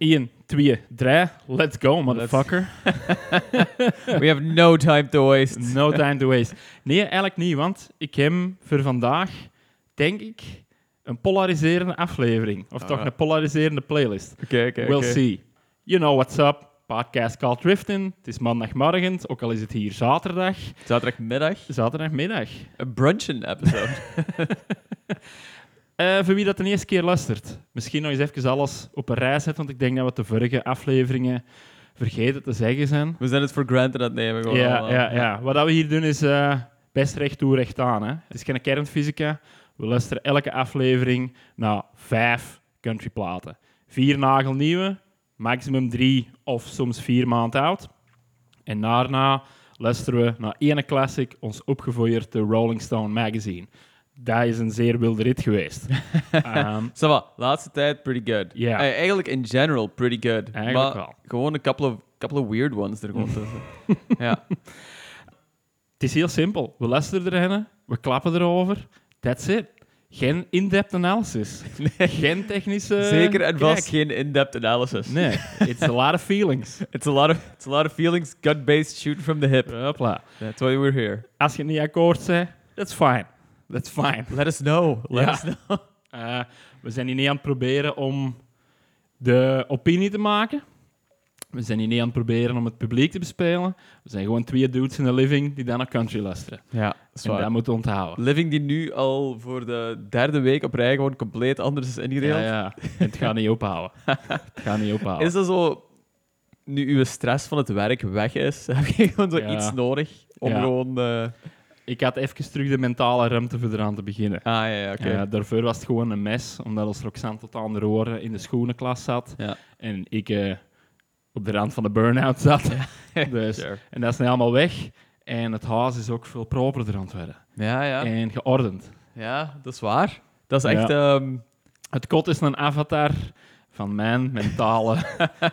1, 2, 3. Let's go, motherfucker. We have no time to waste. No time to waste. Nee, eigenlijk niet, want ik heb voor vandaag, denk ik, een polariserende aflevering. Of toch Ah. een polariserende playlist. Oké, oké, we'll see. You know what's up. Podcast called Drifting. Het is maandagmorgen, ook al is het hier zaterdag. Zaterdagmiddag. Zaterdagmiddag. Een brunchen episode. Eh, voor wie dat de eerste keer luistert, misschien nog eens even alles op een rij zetten, want ik denk dat we de vorige afleveringen vergeten te zeggen zijn. We zijn het voor granted aan het nemen. Gewoon Ja, allemaal. ja, ja. Wat dat we hier doen is eh, best recht toe, recht aan. Hè. Het is geen kernfysica. We luisteren elke aflevering naar vijf countryplaten. Vier nagelnieuwe, maximum drie of soms vier maanden oud. En daarna luisteren we naar ene classic, ons opgevoerd de Rolling Stone magazine. Dat is een zeer wilde rit geweest. Ehm, Ça va, laatste tijd pretty good. Ja. Eh, eigenlijk in general pretty good. Eigenlijk maar wel. gewoon een couple of, couple of weird ones er gewoon tussen. ja. het is heel simpel. We luisteren erin, we klappen erover. That's it. Geen in-depth analysis. Geen technische... Zeker en vast geen in-depth analysis. Nee, it's a lot of feelings. It's a lot of, it's a lot of feelings, gut-based, shooting from the hip. Hopla. That's why we're here. Als je niet akkoord bent, that's fine. That's fine. Let us know. Let Ja. us know. Eh, we zijn hier niet aan het proberen om de opinie te maken. We zijn hier niet aan het proberen om het publiek te bespelen. We zijn gewoon twee dudes in de living die dan naar country luisteren. Ja, dat is En dat moeten we onthouden. Living die nu al voor de derde week op rij gewoon compleet anders is ingedeeld. Ja, ja. Het gaat niet ophouden. het gaat niet ophouden. Is dat zo, nu uw stress van het werk weg is, heb je gewoon zo Ja. iets nodig om Ja. gewoon... eh, Ik had even terug de mentale ruimte voor eraan te beginnen. Ah ja, ja oké. Eh, daarvoor was het gewoon een mes, omdat als Roxanne tot aan de oren in de schoenenklas zat Ja. en ik eh, op de rand van de burn-out zat. dus, Sure. En dat is nu allemaal weg. En het huis is ook veel properder aan het worden. Ja, ja. En geordend. Ja, dat is waar. Dat is echt... Ja. ehm, Het kot is een avatar van mijn mentale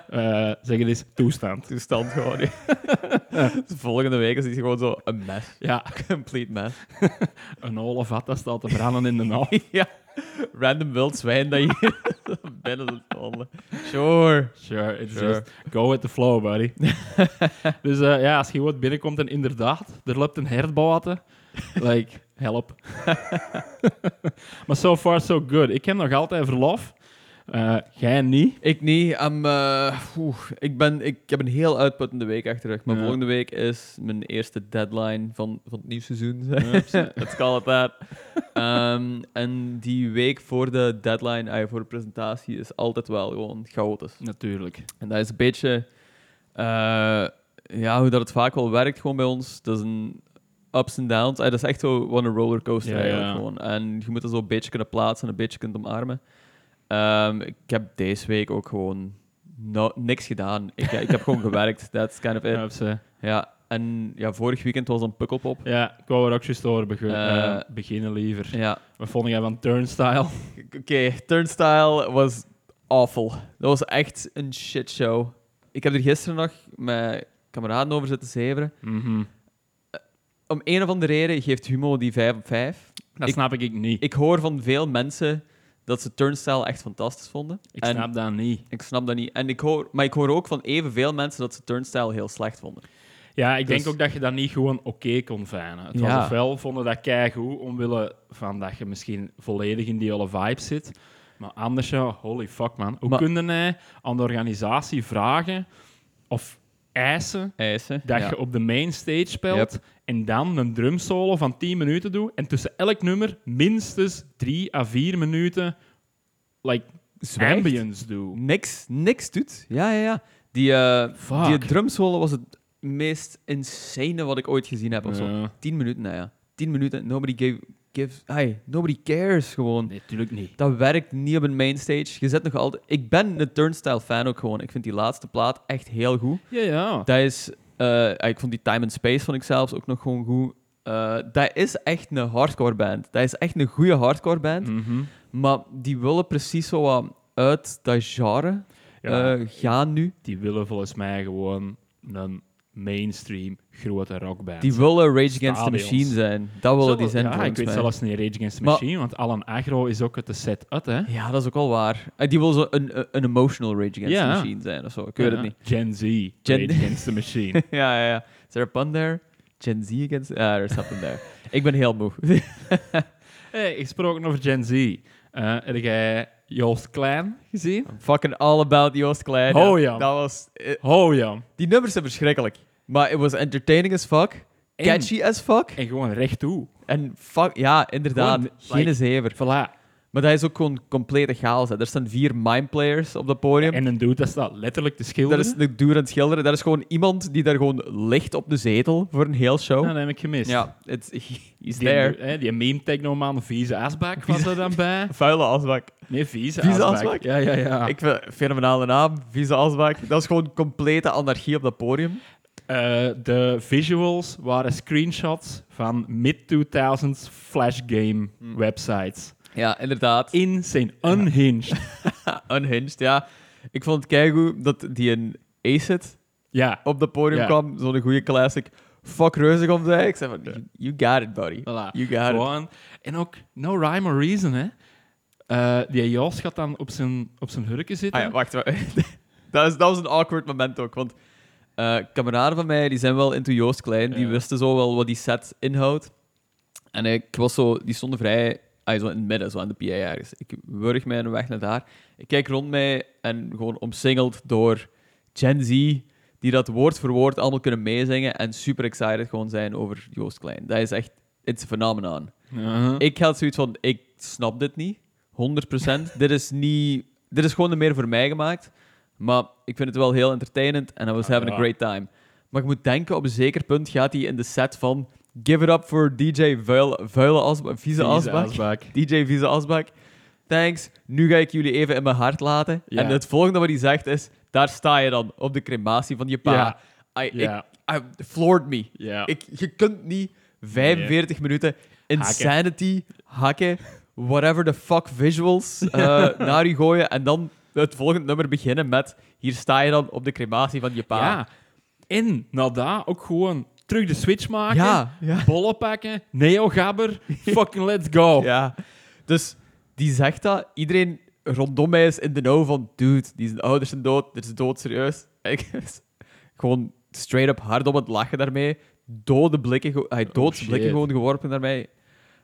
eh zeg het eens, toestand. toestand gewoon. De volgende week is het gewoon zo een mess. Ja, Complete mess. een olifant dat staat te branden in de nacht. ja. Random wild zwijn dat je binnen zit wandelen. Sure. Sure, it's Sure. just go with the flow, buddy. dus eh, ja, als je wat binnenkomt en inderdaad, er loopt een hert buiten, like, help. maar so far so good. Ik heb nog altijd verlof. Eh, jij niet. Ik niet. I'm, eh, ik, ben, ik heb een heel uitputtende week achter de rug. Maar Ja. volgende week is mijn eerste deadline van, van het nieuwe seizoen. Let's call it that. Ehm, en die week voor de deadline, ah, voor de presentatie, is altijd wel gewoon chaotisch. Natuurlijk. En dat is een beetje... eh, ja, hoe dat het vaak wel werkt gewoon bij ons. Dat is een ups en downs. Ah, dat is echt zo een rollercoaster Ja, eigenlijk ja. gewoon. En je moet het zo een beetje kunnen plaatsen en een beetje kunnen omarmen. Ehm, ik heb deze week ook gewoon no- niks gedaan. Ik, ik heb gewoon gewerkt. That's kind of it. Eh. Ja, en ja, vorig weekend was dan Pukkelpop. Ja, ik wou er ook juist over bege- Eh, eh, beginnen liever. Ja, Wat vond jij van Turnstile? oké. Turnstile was awful. Dat was echt een shitshow. Ik heb er gisteren nog met kameraden over zitten zeveren. Mhm. Om een of andere reden geeft Humo die 5 op 5. Dat Ik- snap ik niet. Ik hoor van veel mensen dat ze Turnstile echt fantastisch vonden. Ik en snap dat niet. ik snap dat niet. En ik hoor, maar ik hoor ook van evenveel mensen dat ze Turnstile heel slecht vonden. Ja, ik denk Dus- ook dat je dat niet gewoon oké kon vinden. Het Ja. was ofwel vonden dat keigoed, omwille van dat je misschien volledig in die hele vibe zit. Maar anders, ja, holy fuck man. Hoe Maar- kun je aan de organisatie vragen of eisen Eisen. dat ja. je op de main stage speelt en dan een drumsolo van 10 minuten doet en tussen elk nummer minstens 3 à 4 minuten like, Zwijgt. ambience doet? Niks, niks doet. Ja, ja, ja. Die, Fuck. die drumsolo was het meest insane wat ik ooit gezien heb. Of zo. Ja. 10 minuten, nou ja. 10 minuten. Nobody gave, gives... Hey, nobody cares gewoon. Nee, natuurlijk niet. Dat werkt niet op een mainstage. Je zet nog altijd... Ik ben een Turnstile fan ook gewoon. Ik vind die laatste plaat echt heel goed. Ja, ja. Dat is... eh, ik vond die Time and Space vond ik zelfs ook nog gewoon goed. Eh, dat is echt een hardcore band. Dat is echt een goede hardcore band. Mhm. Maar die willen precies zo wat uit dat genre Ja. eh, gaan nu. die willen volgens mij gewoon een mainstream grote rockbands. Die willen Rage Against the. Machine zijn. Dat willen die zijn ja, ik weet mij. zelfs niet Rage Against the Maar- Machine, want Alan Agro is ook uit de set uit, hè? Ja, dat is ook wel waar. Eh, Die wil zo een, een- een emotional Rage Against Ja. the Machine zijn of zo. Ik weet Ja. het niet. Gen Z, Gen- Rage Against the Machine. ja, ja, ja. Is er een pun there? Gen Z against... Ah, there's something there. ik ben heel moe. hey, gesproken over Gen Z. Eh, heb jij Joost Klein gezien? Fucking all about Joost Klein. Oh, ja. Dat was... eh, Oh ja. die nummers zijn verschrikkelijk. Maar it was entertaining as fuck. En- Catchy as fuck. En gewoon recht toe. En fuck... Ja, inderdaad. Gewoon, Geen like- zever. Voilà. Maar dat is ook gewoon complete chaos. Hè. Er staan vier mime players op dat podium. En een dude dat staat letterlijk te Dat schilderen. is de dude aan het schilderen. Dat is gewoon iemand die daar gewoon ligt op de zetel voor een heel show. Ja, dat heb ik gemist. Ja, it's, he's Die, there. hè, die meme technoman Vieze Asbak was er dan bij. Vuile asbak. Nee, Vieze, Vieze Asbak. Asbak? Ja, ja, ja. Ik vind fenomenale naam, Vieze Asbak. Dat is gewoon complete anarchie op dat podium. Eh, de visuals waren screenshots van mid-2000s flash game Hmm. websites. Ja, inderdaad. Insane. Unhinged. Unhinged, ja. Ik vond het keigoed dat die een Acid ja. op dat podium Ja. kwam. Zo'n goede classic. Fuck reuzig om zei. Ik zei van, you- you got it, buddy. Voilà. You got it. En ook no rhyme or reason, hè. Eh, die Jos gaat dan op zijn, op zijn hurken zitten. Ah ja, wacht. wacht. dat, is, dat was een awkward moment ook, want eh kameraden van mij die zijn wel into Joost Klein, die wisten zo wel wat die set inhoudt. En ik was zo, die stonden vrij, ah, zo in het midden, zo aan de PA ergens. Ik wurg mij een weg naar daar. Ik kijk rond mij en gewoon omsingeld door Gen Z, die dat woord voor woord allemaal kunnen meezingen en super excited gewoon zijn over Joost Klein. Dat is echt, it's a phenomenon. Uh-huh. Ik had zoiets van, ik snap dit niet. 100%. dit is niet... Dit is gewoon meer voor mij gemaakt. Maar ik vind het wel heel entertainend en I was Ah, having a great time. Maar je moet denken, op een zeker punt gaat hij in de set van Give it up for DJ Vuile, vuile Asbak, Vieze Asbak. DJ Vieze Asbak. Thanks. Nu ga ik jullie even in mijn hart laten. En het volgende wat hij zegt is, daar sta je dan, op de crematie van je pa. I, I floored me. Ik, je kunt niet 45 minuten insanity, hakken, whatever the fuck visuals eh, naar je gooien en dan het volgende nummer beginnen met hier sta je dan op de crematie van je pa. Ja. En na dat ook gewoon terug de switch maken. ja. ja. Bollen pakken. Neo-gabber. fucking let's go. Ja. Dus die zegt dat. Iedereen rondom mij is in de know van... Dude, die zijn ouders zijn dood. Dit is dood serieus. Gewoon straight up hard om het lachen daarmee. Dode blikken, hij doods shit. blikken gewoon geworpen naar mij.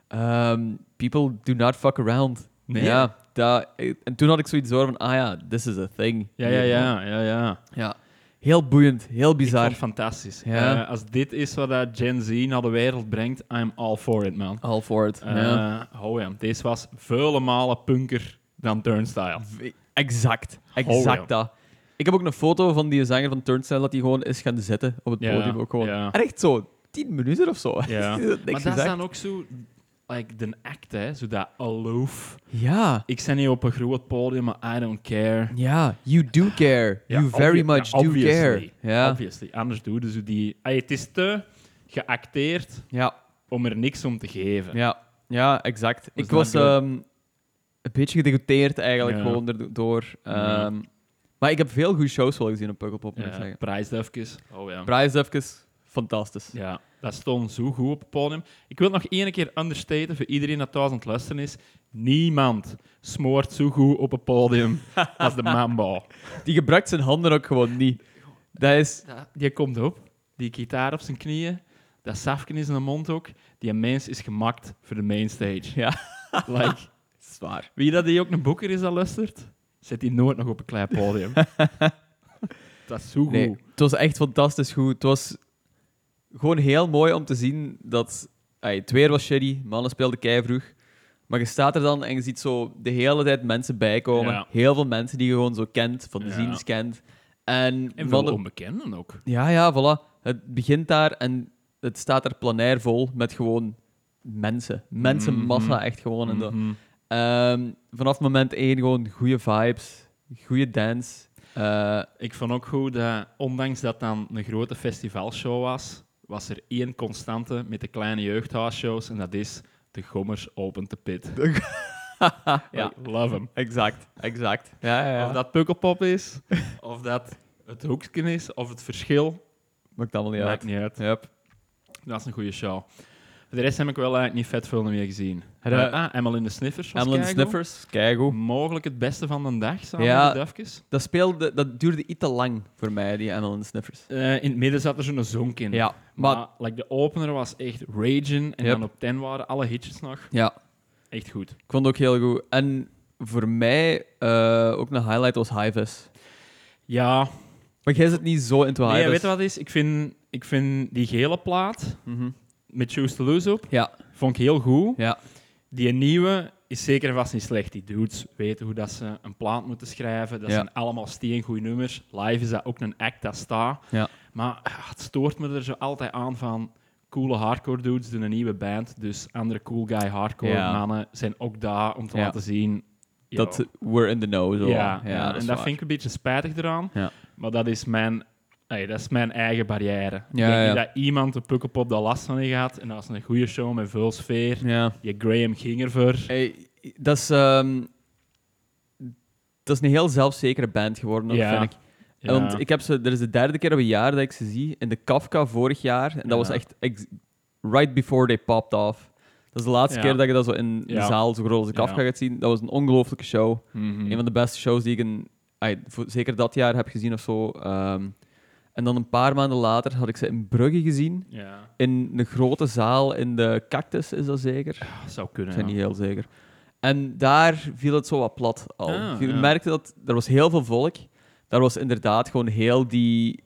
Ehm, people do not fuck around. Nee. Ja, dat, en toen had ik zoiets door van... Ah ja, this is a thing. Ja, ja, ja. ja, ja. Ja. Heel boeiend. Heel bizar. fantastisch. Ja. Eh, als dit is wat dat Gen Z naar de wereld brengt, I'm all for it, man. All for it. Eh, ja. oh ja, deze was vele malen punker dan Turnstile. Exact. Oh, Exact dat. Ik heb ook een foto van die zanger van Turnstile dat hij gewoon is gaan zitten op het Ja, podium. Ook gewoon. ja. En echt zo tien minuten of zo. Ja. Maar dat is dan ook zo, like, de act, hè, zo dat aloof. Ja. Ik sta niet op een groot podium, maar I don't care. Ja. You do care. Ja, you very much ja, do obviously. care. Ja. Obviously. Anders doe je zo die... Ay, het is te geacteerd Ja. om er niks om te geven. Ja. Ja, exact. Ik was ehm, een beetje gedegoteerd eigenlijk Ja. gewoon erdoor. Ja. Ehm, Maar ik heb veel goede shows wel gezien op Pukkelpop, moet ik Ja, zeggen. prijsdefjes. Oh ja. Prijs even, fantastisch. Ja, dat stond zo goed op het podium. Ik wil nog één keer understaten voor iedereen dat het luisteren is. Niemand smoort zo goed op het podium als de Mambo. Die gebruikt zijn handen ook gewoon niet. Dat is... Die komt op, die gitaar op zijn knieën, dat safken in zijn mond ook. Die mens is gemaakt voor de mainstage. Ja. Like, Zwaar. wie dat die ook een boeker is dat luistert, zet die nooit nog op een klein podium. dat is zo goed. Nee, het was echt fantastisch goed. Het was gewoon heel mooi om te zien dat... Ay, het weer was shitty, mannen speelden keivroeg. Maar je staat er dan en je ziet zo de hele tijd mensen bijkomen. Ja. Heel veel mensen die je gewoon zo kent, van de Ja. kent. En, En veel mannen- onbekenden ook. Ja, ja, voilà. Het begint daar en het staat er planair vol met gewoon mensen. Mensenmassa, Mhm. echt gewoon. En dat. Mhm. Ehm, vanaf moment één gewoon goede vibes, goede dance. Eh, Ik vond ook goed dat, ondanks dat dan een grote festivalshow was, was er één constante met de kleine jeugdhuisshows en dat is de Gommers Open the Pit. ja, love hem. exact, exact. Ja, ja, ja. Of dat Pukkelpop is, of dat het hoekje is, of het verschil Maakt allemaal niet Maakt uit. niet uit. Yep. Dat is een goede show. De rest heb ik wel eigenlijk niet vet veel meer gezien. Eh, ah, Emily in the Sniffers was Amblin keigoed. Sniffers, keigoed. Mogelijk het beste van de dag, samen Ja. met de. Dat, speelde, dat duurde iets te lang voor mij, die Amblin Sniffers. Eh, in het midden zat er zo'n zonk in. Ja, Maar, maar... like, de opener was echt raging. En Yep. dan op 10 waren alle hitjes nog. Ja, Echt goed. ik vond het ook heel goed. En voor mij eh, ook een highlight was Hives. Ja, Maar jij zit niet zo into nee, Hives. weet je wat is? Ik vind, ik vind die gele plaat Mhm. Met Choose to Lose op, Ja, vond ik heel goed. ja. Die nieuwe is zeker en vast niet slecht. Die dudes weten hoe dat ze een plaat moeten schrijven. Dat Ja. zijn allemaal steengoede nummers. Live is dat ook een act dat staat. Ja. Maar ah, het stoort me er zo altijd aan van... Coole hardcore dudes doen een nieuwe band. Dus andere cool guy hardcore Ja. mannen zijn ook daar om te Ja. laten zien... yo, Dat we're in the know. Zo. ja, en dat waar. vind ik een beetje spijtig eraan. Ja. Maar dat is mijn... nee, dat is mijn eigen barrière. ik denk ja. niet dat iemand op Pukkelpop daar last van heeft gehad. En dat was een goede show met veel sfeer. Ja. Je Graham ging ervoor. Hey, dat is... ehm, dat is een heel zelfzekere band geworden, Ja. vind ik. Ja. Want ik heb ze... Er is de derde keer op een jaar dat ik ze zie. In de Kafka vorig jaar. En dat was echt... right before they popped off. Dat is de laatste keer dat je dat zo in de zaal zo groot als de Kafka gaat zien. Dat was een ongelooflijke show. Mhm. Een van de beste shows die ik in, ay, voor- zeker dat jaar heb gezien of zo. Ehm, en dan een paar maanden later had ik ze in Brugge gezien. Ja, In een grote zaal in de Cactus, is dat zeker? dat zou Ik kunnen. ben ja. niet heel zeker. En daar viel het zo wat plat al. Ah, je ja. merkte dat er was heel veel volk. Daar was inderdaad gewoon heel die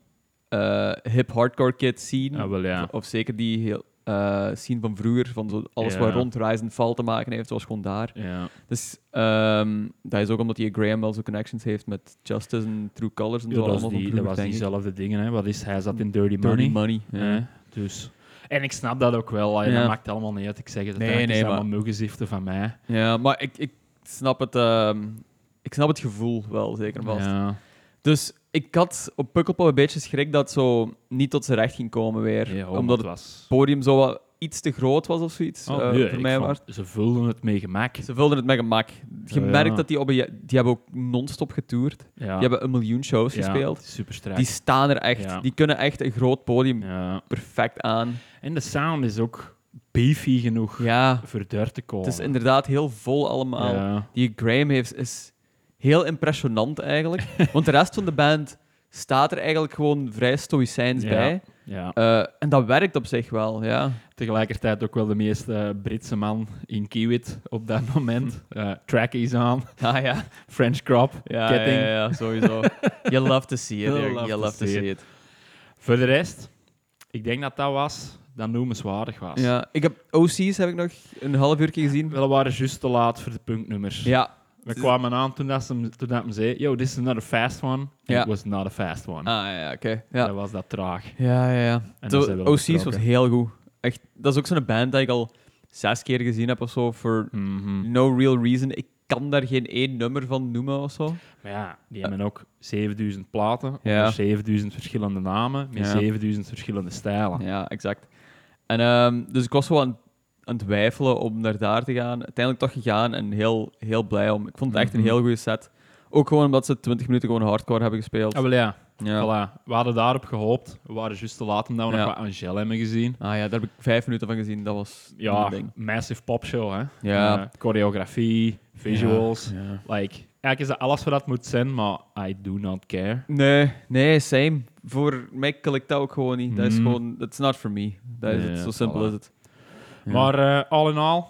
eh, hip-hardcore kid scene. Ah, wel ja. Of zeker die heel, eh, scene van vroeger, van zo alles wat rond Rise and Fall te maken heeft, was gewoon daar. Ja. Dus ehm, dat is ook omdat die Graham wel zo connections heeft met Justice en True Colors en Ja, zo. dat was, die, dat was diezelfde dingen. Hè. Wat is hij? zat in Dirty Dirty Money. Money. ja. hè. Dus. En ik snap dat ook wel. Ja. Dat maakt allemaal niet uit. Ik zeg het, Nee, het nee, is maar- allemaal muggenziften van mij. Ja, maar ik, ik, snap het, ehm, ik snap het gevoel wel, zeker vast. Ja. Dus ik had op Pukkelpop een beetje schrik dat het zo niet tot zijn recht ging komen weer. Ja, omdat het was... podium zo wat iets te groot was of zoiets. Oh, eh, nee, voor mij was. Ze vulden het mee gemak. Ze vulden het met gemak. Je merkt ja. dat die op een, die hebben ook non-stop getoerd. Ja. Die hebben een miljoen shows gespeeld. Super. Die staan er echt. Die kunnen echt een groot podium perfect aan. En de sound is ook beefy genoeg Ja, voor daar te komen. het is inderdaad heel vol allemaal. Die Graham heeft is heel impressionant eigenlijk. Want de rest van de band staat er eigenlijk gewoon vrij stoïcijns Ja. bij. Ja. Eh, en dat werkt op zich wel, ja. Tegelijkertijd ook wel de meest eh, Britse man in Kiewit op dat moment. Eh trackies aan, Ah ja. French crop, Ja, ketting. ja, ja, sowieso. You love to see it. You You love love, to to see see it. Voor de rest, ik denk dat dat was dat noemenswaardig was. Ja, ik heb OC's heb ik nog een half uur gezien. We waren juist te laat voor de punknummers. Ja. We kwamen aan toen dat ze toen dat zei, yo, this is not a fast one. Ja. It was not a fast one. Ah ja, oké. Ja. Dat was dat traag. Ja, ja, ja. En Zo, OC's was heel goed. Echt, dat is ook zo'n band dat ik al zes keer gezien heb of zo. For Mhm. no real reason. Ik kan daar geen één nummer van noemen of zo. Maar ja, die hebben ook 7000 platen, Ja. onder 7000 verschillende namen, met Ja. 7000 verschillende stijlen. Ja, exact. En, ehm, dus ik was wel aan, aan het twijfelen om naar daar te gaan. Uiteindelijk toch gegaan en heel, heel blij om. Ik vond het echt een Mhm. heel goede set. Ook gewoon omdat ze 20 minuten gewoon hardcore hebben gespeeld. Ah, wel ja. ja. Voilà. We hadden daarop gehoopt. We waren juist te laat omdat we Ja. nog wat Angel hebben gezien. Ah ja, daar heb ik vijf minuten van gezien. Dat was Ja, ding. massive popshow, hè. Ja. Choreografie, visuals. Ja. Like, eigenlijk is dat alles wat dat moet zijn, maar I do not care. Nee, nee, same. Voor mij klikt dat ook gewoon niet. Dat is Mhm. gewoon, it's not for me. Dat is het, zo simpel is het. Maar eh all in all,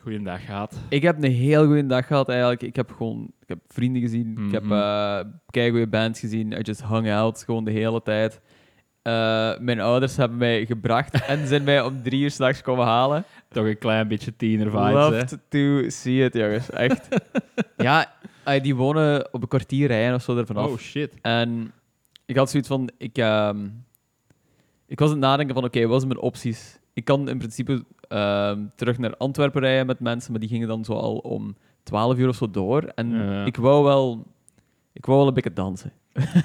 goeiedag gehad. Ik heb een heel goede dag gehad eigenlijk. Ik heb gewoon ik heb vrienden gezien. Ik heb Mhm. uh, goede bands gezien. I just hung out gewoon de hele tijd. Eh, mijn ouders hebben mij gebracht en zijn mij om drie uur s'nachts komen halen. Toch een klein beetje tiener vibes, hè. Loved to see it, jongens. Echt. ja, eh, die wonen op een kwartier rijden of zo ervan af. Oh shit. En ik had zoiets van, ik, ehm, ik was aan het nadenken van, oké, wat zijn mijn opties? Ik kan in principe ehm, terug naar Antwerpen rijden met mensen, maar die gingen dan zo al om 12 uur of zo door. En Ja. ik wou wel, ik wou wel een beetje dansen.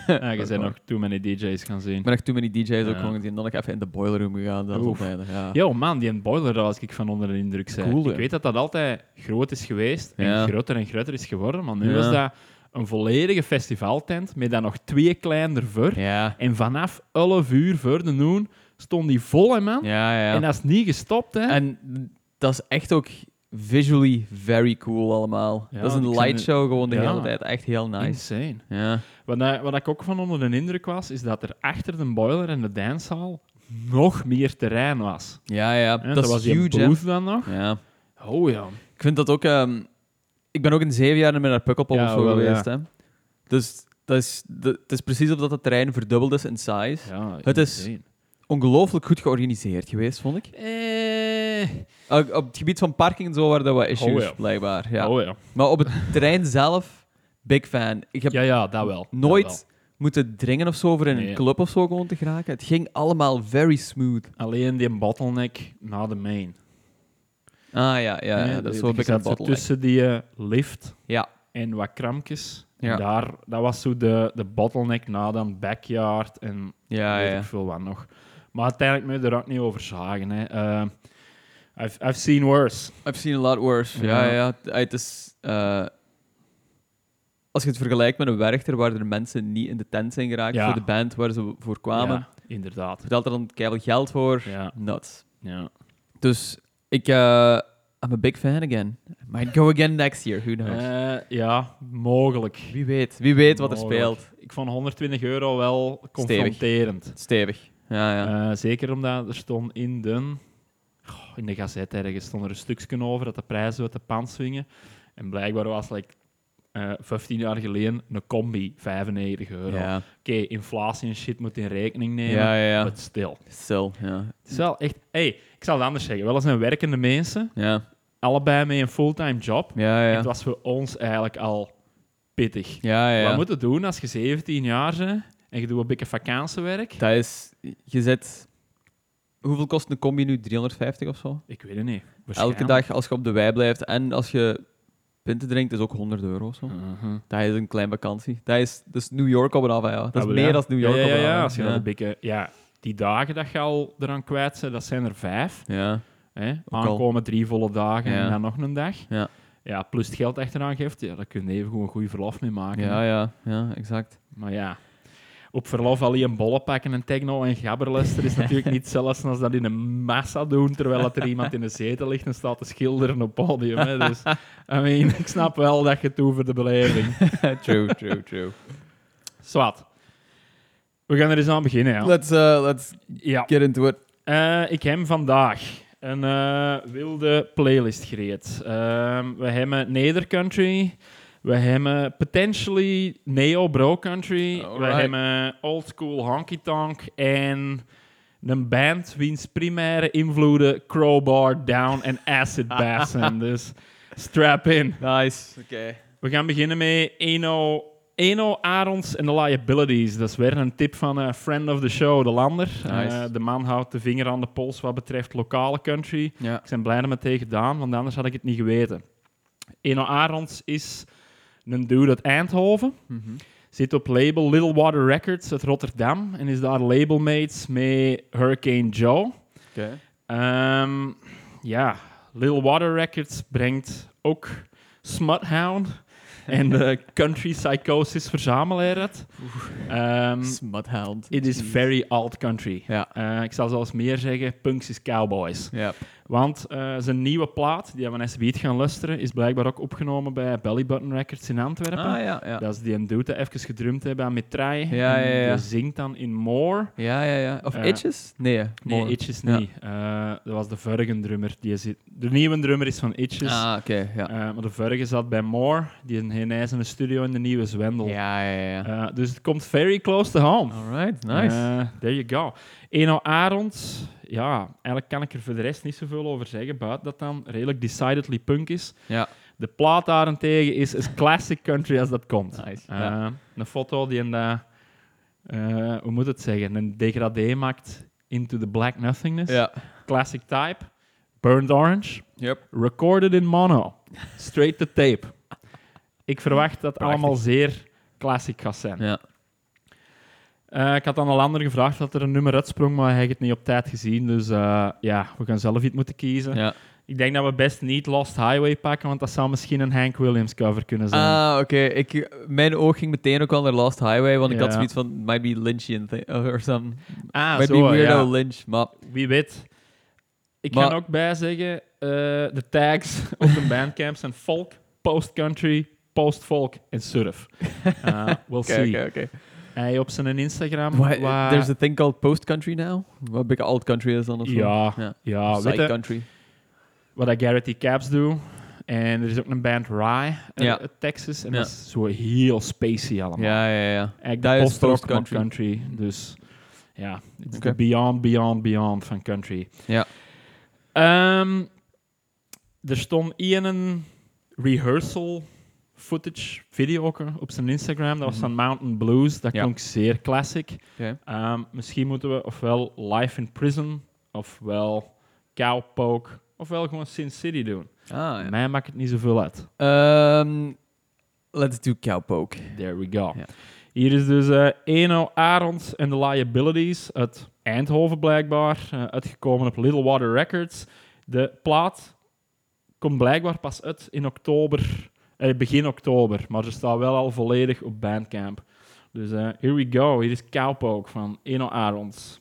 Ja, je bent nog too many DJ's gaan zien. Ik ben echt too many DJ's ook gewoon gezien. Dan nog even in de boiler room gegaan. Dat Oef. ja. Yo man, die boiler, daar was ik van onder de indruk. Cool, ik weet dat dat altijd groot is geweest en Ja. groter en groter is geworden, maar nu was dat een volledige festivaltent met dan nog twee kleiner voor. Ja. En vanaf 11 uur voor de noon stond die vol, hè, man. Ja, ja. En dat is niet gestopt, hè. En dat is echt ook visually very cool allemaal. Ja, dat is een lightshow gewoon de ja. hele tijd. Echt heel nice. Insane. Ja. Wat, wat ik ook van onder de indruk was, is dat er achter de boiler en de dancehall nog meer terrein was. Ja, ja. Dat was die huge, dan nog. Ja. Oh ja. Ik vind dat ook... ehm, ik ben ook in zeven jaar naar Pukkelpop Ja, of zo wel, geweest, hè. Dus dat is, dat, het is precies op dat het terrein verdubbeld is in size. ja Het is- insane. Ongelooflijk goed georganiseerd geweest, vond ik. Eh, Uh, op het gebied van parking en zo waren er wat issues, Oh, ja. blijkbaar. Ja. Oh ja. Maar op het terrein zelf, big fan. Ik heb Ja, ja, dat wel. dat nooit wel. moeten dringen of zo voor in Nee. een club of zo gewoon te geraken. Het ging allemaal very smooth. Alleen die bottleneck na de main. Ah ja, ja, dat is zo een beetje een zat zo bottleneck. tussen die eh, lift Ja, en wat krampjes. Ja. Daar, dat was zo de, de bottleneck na dan backyard en ja, weet ja. ik veel wat nog. Maar uiteindelijk moet je er ook niet over zagen. Hè. Eh, I've, I've seen worse. I've seen a lot worse. Ja, Ja. Het- is... eh, als je het vergelijkt met een Werchter, waar er mensen niet in de tent zijn geraakt Ja. voor de band waar ze voor kwamen, Ja, inderdaad. vertelt er dan keihard geld voor. Ja, Nuts. ja. Dus ik... eh I'm a big fan again. Might go again next year, who knows. Ja, mogelijk. Wie weet. Wie weet wat er speelt. Ik vond 120 euro wel confronterend. Stevig. Ja, ja. Eh, zeker omdat er stond in de, goh, in de gazet ergens stond er een stukje over dat de prijzen uit de pan swingen. En blijkbaar was like, eh 15 jaar geleden een combi 95 euro. ja. Oké, inflatie en shit moet in rekening nemen, Ja, ja, ja. maar stil. Still, ja. Het is wel echt... Hey, ik zal het anders zeggen. Wel eens een werkende mensen, Ja, allebei met een fulltime job. ja, ja. Het was voor ons eigenlijk al pittig. Ja, ja. Wat moet je doen als je 17 jaar bent en je doet een beetje vakantiewerk? Dat is... Je zet... Hoeveel kost een combi nu? 350 of zo? Ik weet het niet. Elke dag als je op de wei blijft en als je pinten drinkt, is ook 100 euro of zo. Mhm. Dat is een klein vakantie. Dat is, is New York op een af, ja. Dat is Ah, wel, meer dan New York ja, ja, op een ja, af. als je ja. dat een beetje... Ja, die dagen dat je al eraan kwijt bent, dat zijn er vijf. Ja, Hè? Aankomen drie volle dagen en dan nog een dag. Ja. Ja, plus het geld achteraan geeft, ja, daar kun je even gewoon een goede verlof mee maken. ja, ja, ja, exact. Maar ja, op verlof alleen bollen pakken en techno en gabberluster is natuurlijk niet zelfs als dat in een massa doen, terwijl dat er iemand in de zetel ligt en staat te schilderen op podium. Hè. Dus, I mean, ik snap wel dat je het doet voor de beleving. true, true, true. Zwat. We gaan er eens aan beginnen, ja. Let's, uh, let's ja. get into it. Eh, ik heb vandaag een eh, wilde playlist gereed. We hebben Nedercountry. We hebben potentially Neo Bro Country. We hebben Old School Honky Tonk. En een band wiens primaire invloeden Crowbar, Down en Acid Bass zijn. Dus strap in. Nice. Oké. We gaan beginnen met Eno, Eno Arons en de Liabilities. Dat is weer een tip van een friend of the show, de Lander. Nice. Eh, de man houdt de vinger aan de pols wat betreft lokale country. Ja. Ik ben blij dat me het heeft gedaan, want anders had ik het niet geweten. Eno Arons is een dude uit Eindhoven. Mhm. Zit op label Little Water Records uit Rotterdam. En is daar labelmates met Hurricane Joe. Oké. Ehm, ja, Little Water Records brengt ook Smuthound en de Country Psychosis verzamelaar uit. Ehm, Smuthound. It is very alt country. Ja. Eh, ik zal zelfs meer zeggen, punks is cowboys. Ja. Want eh, zijn nieuwe plaat, die we net gaan luisteren, is blijkbaar ook opgenomen bij Belly Button Records in Antwerpen. Ah, ja, ja. Dat is die een dude even gedrumd hebben aan Metraille. Ja, En ja, ja. Die zingt dan in More. Ja, ja, ja. Of Eh, Itches? Nee. Nee, More. Itches niet. Dat was de vorige drummer. Die zit, de nieuwe drummer is van Itches. Ah, oké. ja. Maar de vorige zat bij More. Die heeft een studio in de nieuwe Zwendel. ja, ja, ja. Eh, dus het komt very close to home. Alright, nice. Eh, there you go. Eno Arond, ja, eigenlijk kan ik er voor de rest niet zoveel over zeggen, buiten dat dan redelijk decidedly punk is. ja. De plaat daarentegen is as classic country als dat komt. Nice. Eh, ja. Een foto die een, hoe moet het zeggen, een degradé maakt into the black nothingness. ja. Classic type, burned orange, Yep. recorded in mono, straight to tape. Ik verwacht dat het allemaal zeer classic gaat zijn. Ja. Eh, ik had aan een ander gevraagd dat er een nummer uitsprong, maar hij heeft het niet op tijd gezien. Dus eh, ja, we gaan zelf iets moeten kiezen. Ja. Ik denk dat we best niet Lost Highway pakken, want dat zou misschien een Hank Williams cover kunnen zijn. Ah, oké. Ik Mijn oog ging meteen ook al naar Lost Highway, want ik had zoiets van, might be Lynchian thing, or some, Ah, might zo, be weirdo ja. Lynch, maar... Wie weet. Ik kan ook bij zeggen, eh, de tags op de bandcamp zijn folk, post-country, post-folk en surf. Uh, we'll see. oké, oké. Hij op zijn Instagram... Why- waar- There's a thing called post-country now? Wat big alt country is dan of zo? ja, Ja. ja. weet country. wat dat Garrett T. Caps doet. En er is ook een band Rye uit Ja. Texas. En Ja. dat is zo heel spacey allemaal. Ja, ja, ja. Eigenlijk Dat de is post-rock post-country. van country. Dus ja, het is Oké. de beyond, beyond, beyond van country. Ja. Ehm, er stond een rehearsal footage video ook op zijn Instagram. Dat was Mhm. van Mountain Blues. Dat klonk zeer classic. Ehm, misschien moeten we ofwel Life in Prison, ofwel Cowpoke, ofwel gewoon Sin City doen. Ah, ja. Mij maakt het niet zoveel uit. Ehm, let's do Cowpoke. There we go. Hier is dus eh Eno Arons and the Liabilities uit Eindhoven blijkbaar, eh, uitgekomen op Little Water Records. De plaat komt blijkbaar pas uit in oktober, eh, begin oktober, maar ze staat wel al volledig op Bandcamp. Dus eh, here we go. Hier is Cowpoke van Eno Arons.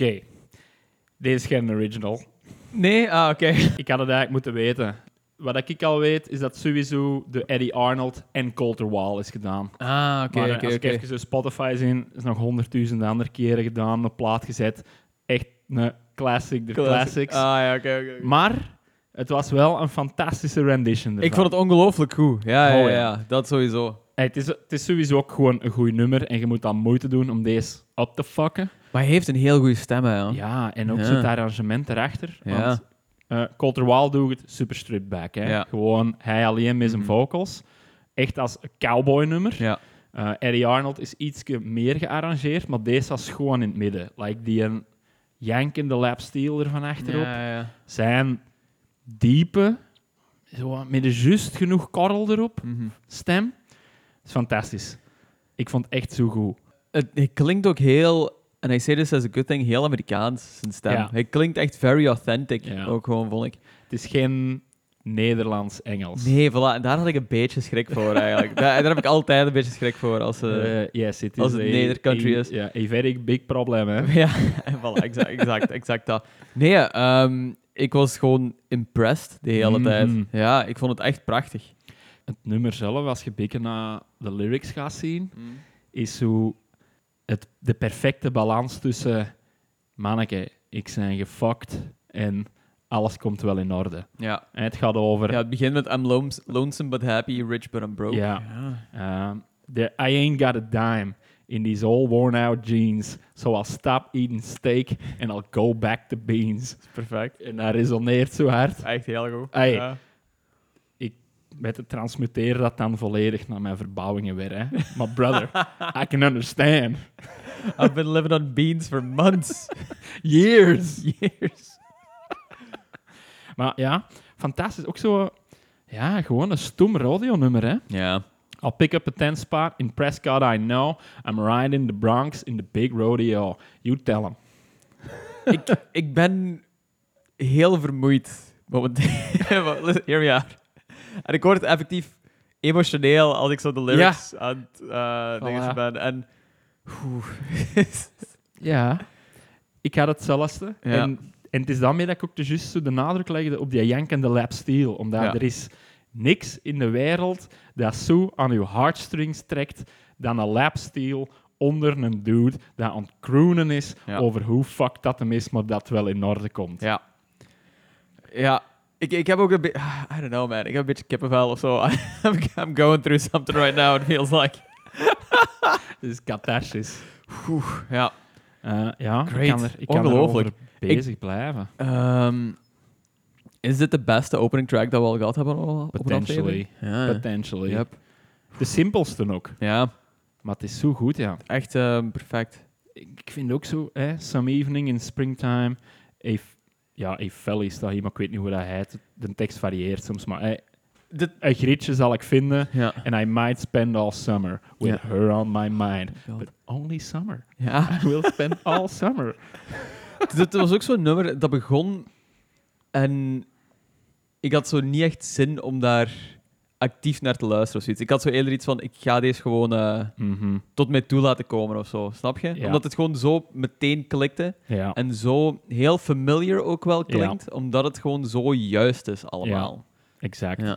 Oké, deze is geen original. Nee? Ah, oké. Ik had het eigenlijk moeten weten. Wat ik al weet, is dat sowieso de Eddie Arnold en Colter Wall is gedaan. Ah, oké, maar eh, oké, als ik even zo Spotify zie, is nog honderdduizenden andere keren gedaan, op plaat gezet. Echt een classic, de classics. Ah, ja, oké. Maar het was wel een fantastische rendition ervan. Ik vond het ongelooflijk goed. Ja, ja, ja, ja. ja. Dat sowieso. Hey, het, is, het is sowieso ook gewoon een goed nummer en je moet dan moeite doen om deze op te fucken. Maar hij heeft een heel goede stem, hè. Ja. Ja, en ook Ja. zo het arrangement erachter. Ja. Want eh Colter Wall doet het super stripped back. Hè? Ja. Gewoon hij alleen met zijn Mhm. vocals. Echt als een cowboy nummer. Ja. Eh, Eddie Arnold is iets meer gearrangeerd, maar deze was gewoon in het midden. Like die een, jankende lap steel er van achterop. Ja, ja. Zijn diepe, zo met een juist genoeg korrel erop, Mhm. stem. is fantastisch. Ik vond het echt zo goed. Het, hij klinkt ook heel, en I say this as a good thing, heel Amerikaans, zijn stem. Ja. Hij klinkt echt very authentic, Ja. ook gewoon, vond ik. Het is geen Nederlands-Engels. Nee, voilà, en daar had ik een beetje schrik voor eigenlijk. daar, daar heb ik altijd een beetje schrik voor. Als, yes, it als het Neder-country a- is. Ja, een very big problem, hè. ja, voilà, exact, exact, exact dat. Nee, ehm, ik was gewoon impressed de hele Mhm. tijd. Ja, ik vond het echt prachtig. Het nummer zelf, als je een beetje naar de lyrics gaat zien, is zo het, de perfecte balans tussen manneke, ik zijn gefucked en alles komt wel in orde. Ja. En het gaat over ja, het begint met I'm lones- lonesome but happy, rich but I'm broke. Ja. Um, the, I ain't got a dime in these all worn out jeans, so I'll stop eating steak and I'll go back to beans. Perfect. En dat resoneert zo hard. Echt heel goed. Hey. Ja. Met het transmuteren dat dan volledig naar mijn verbouwingen weer. Hè. Maar brother, I can understand. I've been living on beans for months. Years. Years. Maar ja, fantastisch. Ook zo, ja, gewoon een stoem radionummer, hè. Ja. I'll pick up a 10 spot in Prescott, I know. I'm riding the Bronx in the big rodeo. You tell him. ik, ik ben heel vermoeid momenteel. Here we are. En ik word effectief emotioneel als ik zo de lyrics aan het uh, dingen ben. En. Ja. Ik had hetzelfde. Ja. En, en het is daarmee dat ik ook de juist zo de nadruk legde op die jankende lap steel. Omdat er is niks in de wereld dat zo aan uw heartstrings trekt dan een lap steel onder een dude dat aan het croonen is Ja. over hoe fucked dat hem is, maar dat wel in orde komt. ja. Ja. Ik, ik heb ook een beetje... I don't know, man. Ik heb een beetje kippenvel of zo. I'm, I'm going through something right now, it feels like. Het is catharsis. Oeh, ja. Eh, ja, ik kan er, ik kan Ongelooflijk. bezig blijven. Ehm, is dit de beste opening track dat we al gehad hebben op een Potentially. Ja. Potentially. Yep. De simpelste ook. Ja, Maar het is zo goed, ja. echt ehm, perfect. Ik vind ook zo, hè, Some Evening in Springtime. A, ja, a Felly staat hier, maar ik weet niet hoe dat heet. De tekst varieert soms, maar hè, Dit, een grietje zal ik vinden. ja. And I might spend all summer with Ja. her on my mind. But only summer. Ja. I will spend all summer. Dit was ook zo'n nummer dat begon en ik had zo niet echt zin om daar actief naar te luisteren of zoiets. Ik had zo eerder iets van, ik ga deze gewoon eh, Mhm. tot mij toe laten komen of zo, snap je? Ja. Omdat het gewoon zo meteen klikte Ja. en zo heel familiar ook wel klinkt, omdat het gewoon zo juist is allemaal. exact.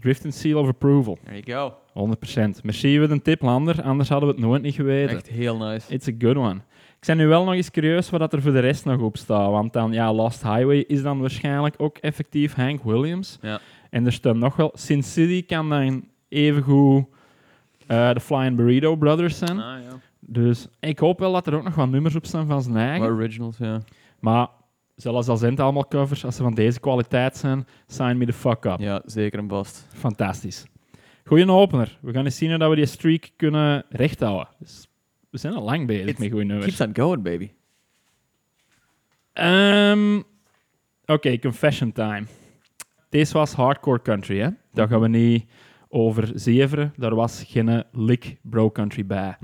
Drift and Seal of Approval. There you go. 100%. Merci een tip, Lander. Anders hadden we het nooit niet geweten. Echt heel nice. It's a good one. Ik ben nu wel nog eens curieus wat er voor de rest nog op staat. Want dan, ja, Lost Highway is dan waarschijnlijk ook effectief Hank Williams. Ja. En er staat nog wel... Sin City kan dan evengoed eh de Flying Burrito Brothers zijn. Ah, ja. Dus ik hoop wel dat er ook nog wat nummers op staan van zijn eigen. Originals, ja. Maar zelfs al zijn het allemaal covers, als ze van deze kwaliteit zijn, sign me the fuck up. Ja, zeker en vast. Fantastisch. Goeie opener. We gaan eens zien hoe dat we die streak kunnen rechthouden. Dus we zijn al lang bezig It's- met goede nummers. Keeps on going, baby. Ehm, Oké, confession time. Deze was hardcore country, hè? Daar gaan we niet over zeveren. Daar was geen lick bro country bij.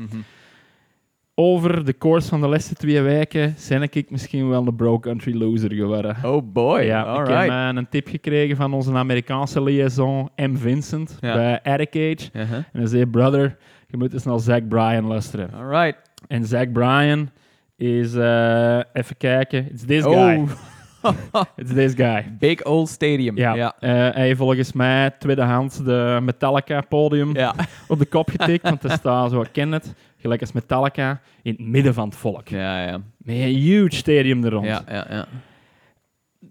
Over de course van de laatste twee weken ben ik misschien wel de bro country loser geworden. Oh boy, ja, all ik right. heb een tip gekregen van onze Amerikaanse liaison M. Vincent Ja. bij Attic Age. Uh-huh. En hij zei, brother, je moet eens naar Zach Bryan luisteren. All right. En Zach Bryan is, eh, even kijken, it's this Oh. guy. It's this guy. Big old stadium. Ja, Ja. eh, hij heeft volgens mij tweedehands de Metallica-podium Ja. op de kop getikt, want hij staat, zo ik ken het, gelijk als Metallica, in het midden van het volk. Ja, ja. Met een huge stadium er rond. Ja, ja, ja.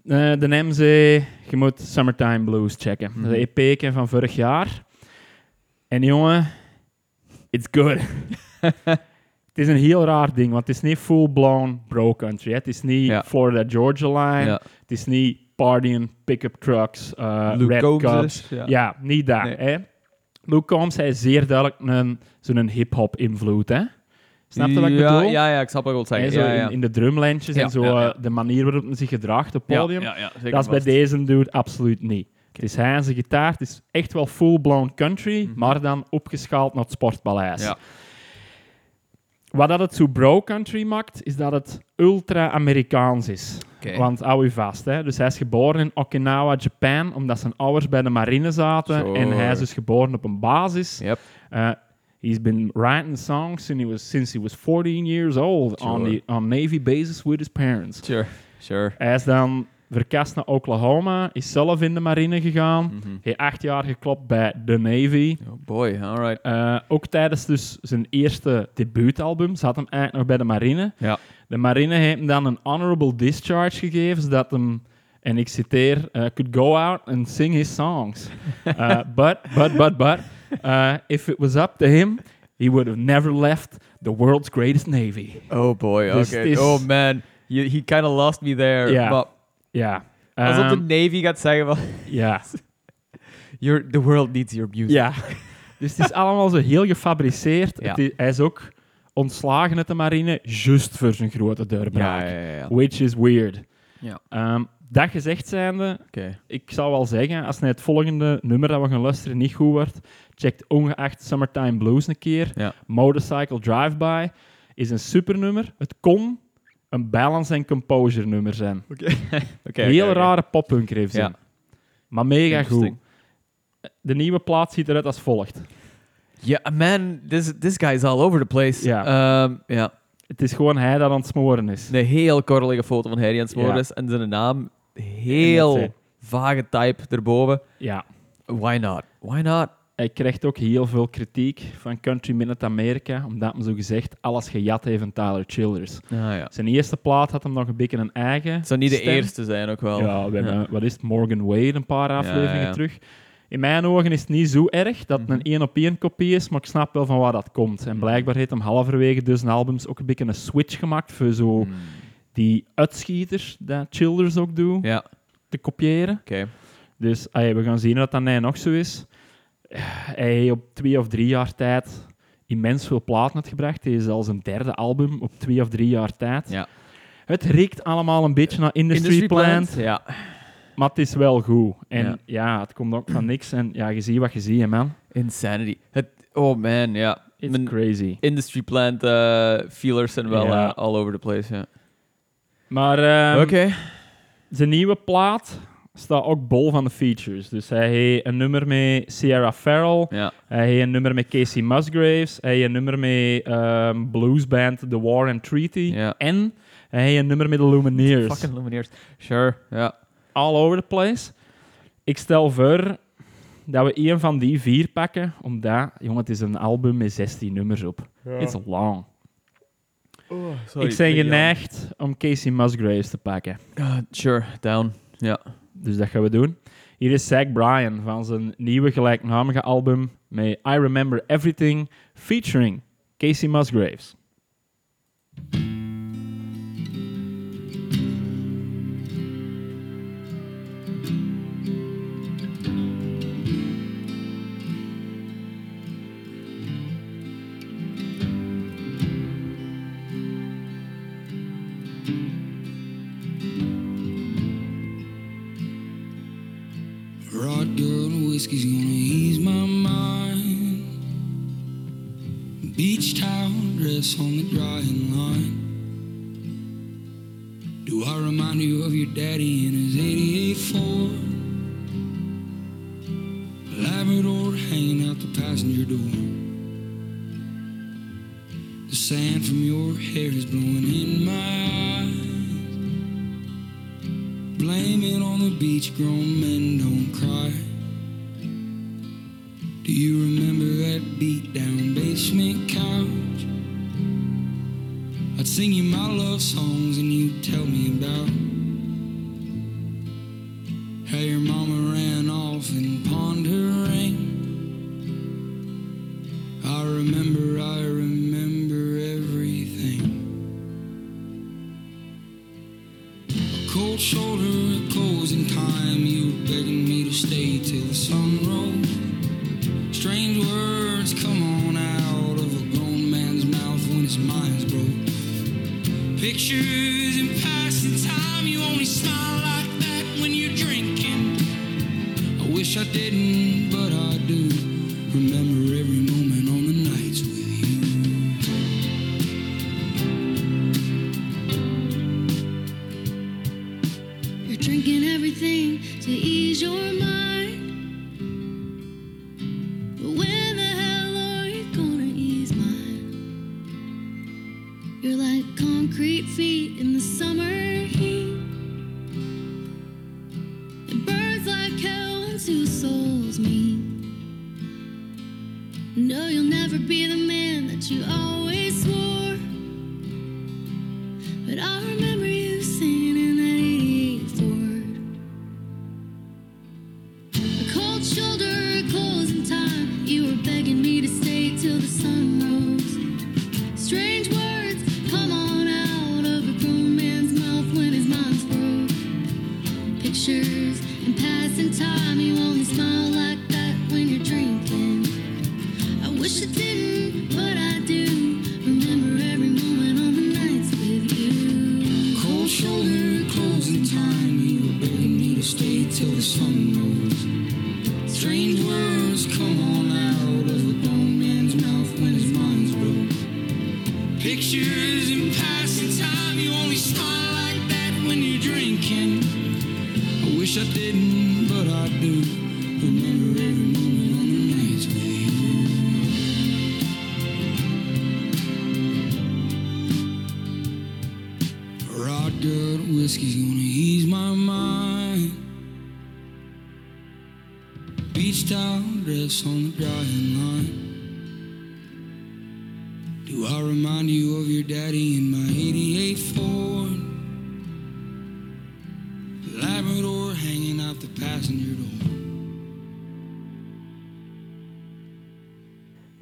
Eh, de zei, je moet Summertime Blues checken. Mhm. Is een EP van vorig jaar. En jongen, it's good. het is een heel raar ding, want het is niet full-blown bro country. hè. Het is niet Ja. Florida Georgia Line. ja. Het is niet partying, pick-up trucks, Luke red Combs cups. is, ja. Ja. niet dat. Nee. Hè. Luke Combs hij is zeer duidelijk een, zo'n hip-hop invloed. Hè. Snap je wat ik bedoel? Ja, ja, ik snap wat wilt Hè, zeggen. ja, ja. In, in de drumlijntjes en zo, eh, de manier waarop hij zich gedraagt op het podium. dat is bij deze dude absoluut niet. Het is hij en zijn gitaar. Het is echt wel full-blown country, Mhm. maar dan opgeschaald naar het sportpaleis. Ja. Wat dat het zo bro-country maakt, is dat het ultra-Amerikaans is. Want hou je vast, hè. Dus hij is geboren in Okinawa, Japan, omdat zijn ouders bij de marine zaten. En hij is dus geboren op een basis. Yep. Uh, he's been writing songs since he was, since he was 14 years old on, the, on Navy bases with his parents. Sure, sure. Hij is dan verkast naar Oklahoma, is zelf in de marine gegaan. Mhm. Heeft acht jaar geklopt bij de Navy. Oh boy, alright. Uh, ook tijdens dus zijn eerste debuutalbum zat hem eigenlijk nog bij de marine. Ja. De marine heeft hem dan een honorable discharge gegeven, zodat hem, en ik citeer, uh, could go out and sing his songs. Uh, but, but, but, but, if it was up to him, he would have never left the world's greatest navy. Oh boy. Dus is- Oh man, you, he kind of lost me there. Ja. alsof Ehm, de Navy gaat zeggen van... ja. Your, the world needs your music. Ja. Dus het is allemaal zo heel gefabriceerd. Ja. Het is- hij is ook ontslagen uit de marine, juist voor zijn grote ja, ja. ja. Which is weird. Ja. Ehm, dat gezegd zijnde, ik zou wel zeggen, als net het volgende nummer dat we gaan luisteren niet goed wordt, check ongeacht Summertime Blues een keer. Ja. Motorcycle Drive-By is een supernummer. Het kon een balance en composure nummer zijn. Oké, Heel oké. rare poppunk riffs Ja. Maar mega goed. De nieuwe plaat ziet eruit als volgt. Ja, man, this, this guy is all over the place. Ja. Ehm, ja. Het is gewoon hij dat aan het smoren is. Een heel korrelige foto van Harry aan het smoren Ja. is en zijn naam heel vage type erboven. Ja. Why not? Why not? Hij krijgt ook heel veel kritiek van Country Minute America, omdat hem zo gezegd alles gejat heeft van Tyler Childers. Ah, ja. Zijn eerste plaat had hem nog een beetje een eigen. Het zou niet de eerste zijn ook wel. Ja, we hebben, wat is het, Morgan Wade een paar afleveringen ja, terug. In mijn ogen is het niet zo erg dat het Mhm. een één op één kopie is, maar ik snap wel van waar dat komt. En blijkbaar heeft hem halverwege dus een albums ook een beetje een switch gemaakt voor zo Hmm. die uitschieters dat Childers ook doen, Ja, te kopiëren. oké. Dus we gaan zien dat dat nee nog zo is. Hij op twee of drie jaar tijd immens veel platen uitgebracht. Hij is al zijn derde album op twee of drie jaar tijd. Ja. Het riekt allemaal een beetje naar Industry, Plant, Ja. maar het is wel goed. En Ja. ja. het komt ook van niks. En ja, je ziet wat je ziet, man. Insanity. Het, oh man, ja. It's Mijn crazy. industry plant eh, feelers zijn wel Ja. eh, all over the place, ja. Maar ehm, Oké. zijn nieuwe plaat staat ook bol van de features. Dus hij heeft een nummer met Sierra Farrell. Ja. Hij heeft een nummer met Casey Musgraves. Hij heeft een nummer met ehm, bluesband The War and Treaty. Ja. En hij heeft een nummer met de Lumineers. Fucking Lumineers. Sure, ja. All over the place. Ik stel voor dat we één van die vier pakken, omdat, jongen, het is een album met 16 nummers op. It's long. Sorry, ik ben geneigd om Casey Musgraves te pakken. Ah, sure, down. Ja. Dus dat gaan we doen. Hier is Zach Bryan van zijn nieuwe gelijknamige album met I Remember Everything, featuring Casey Musgraves. Whiskey's gonna ease my mind. Beach towel dress on the drying line. Do I remind you of your daddy in his 88 Ford? Labrador hanging out the passenger door. The sand from your hair is blowing in my eyes. Blame it on the beach, grown men don't cry. Do you remember that beat down basement couch? I'd sing you my love songs and you'd tell me about Strange words come on out of a grown man's mouth when his mind's broke. Pictures in passing time, you only smile like that when you're drinking. I wish I didn't, but I do. Remember every moment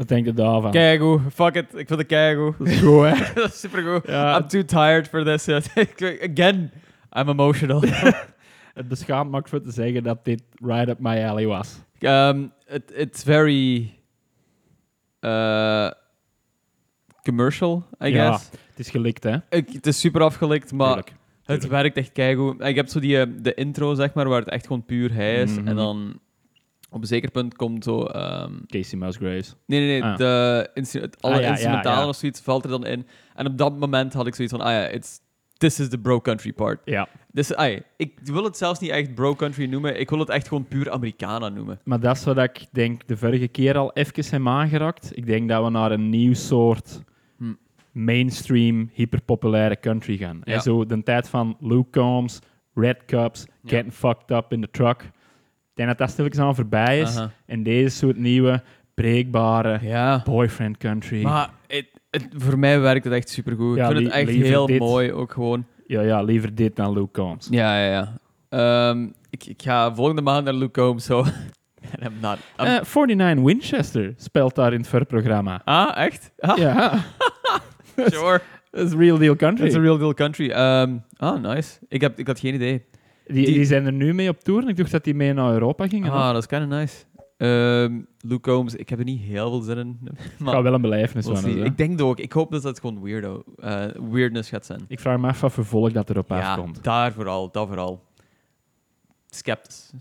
Wat denk je daarvan? Keigoed. Fuck it. Ik vind het keigoed. Dat is goed, hè? Dat is supergoed. Ja. I'm too tired for this. Again, I'm emotional. Het beschaamt me ook voor te zeggen dat dit right up my alley was. um, it, it's very uh, commercial, I Ja. guess. Het is gelikt, hè? Ik, het is super afgelikt, maar Tuurlijk. het werkt echt keigoed. Ik heb zo die, eh, de intro, zeg maar, waar het echt gewoon puur hij is. Mhm. En dan op een zeker punt komt zo... ehm, Casey Musgraves. nee, nee, nee. Ah. De het alle Ah, ja, ja, instrumentalen ja. of zoiets valt er dan in. En op dat moment had ik zoiets van, ah ja, it's, this is the bro country part. Ja. Dus, ai, ik wil het zelfs niet echt bro country noemen. Ik wil het echt gewoon puur Americana noemen. Maar dat is wat ik denk de vorige keer al even heb aangeraakt. Ik denk dat we naar een nieuw soort Hm. mainstream, hyperpopulaire country gaan. Ja. En zo de tijd van Luke Combs, Red Cups, Ja. Getting Fucked Up in the Truck. Denk dat dat stilletjes aan voorbij is. Aha. En deze soort nieuwe, breekbare Ja. boyfriend country. Maar het, het- voor mij werkt het echt supergoed. Ja, ik vind het echt heel dit. mooi ook gewoon. Ja, ja, liever dit dan Luke Combs. Ja, ja, ja. Ehm, ik, ik ga volgende maand naar Luke Combs, zo. En I'm not... I'm- Eh, 49 Winchester speelt daar in het voorprogramma. ah, echt? Ah, Ja, sure. dat is real deal country. It's a real deal country. Ehm, ah, nice. Ik, heb, ik had geen idee. Die, die- die zijn er nu mee op tour. Ik dacht dat die mee naar Europa gingen. Ah, dat is kind of nice. Ehm, Luke Combs, ik heb er niet heel veel zin in. Het Maar gaat wel een belevenis we'll worden. see. hè. Ik denk het ook. Ik hoop dat dat gewoon weirdo, eh, weirdness gaat zijn. Ik vraag me af wat vervolg dat erop ja, afkomt. daar vooral. Dat vooral. Skeptisch.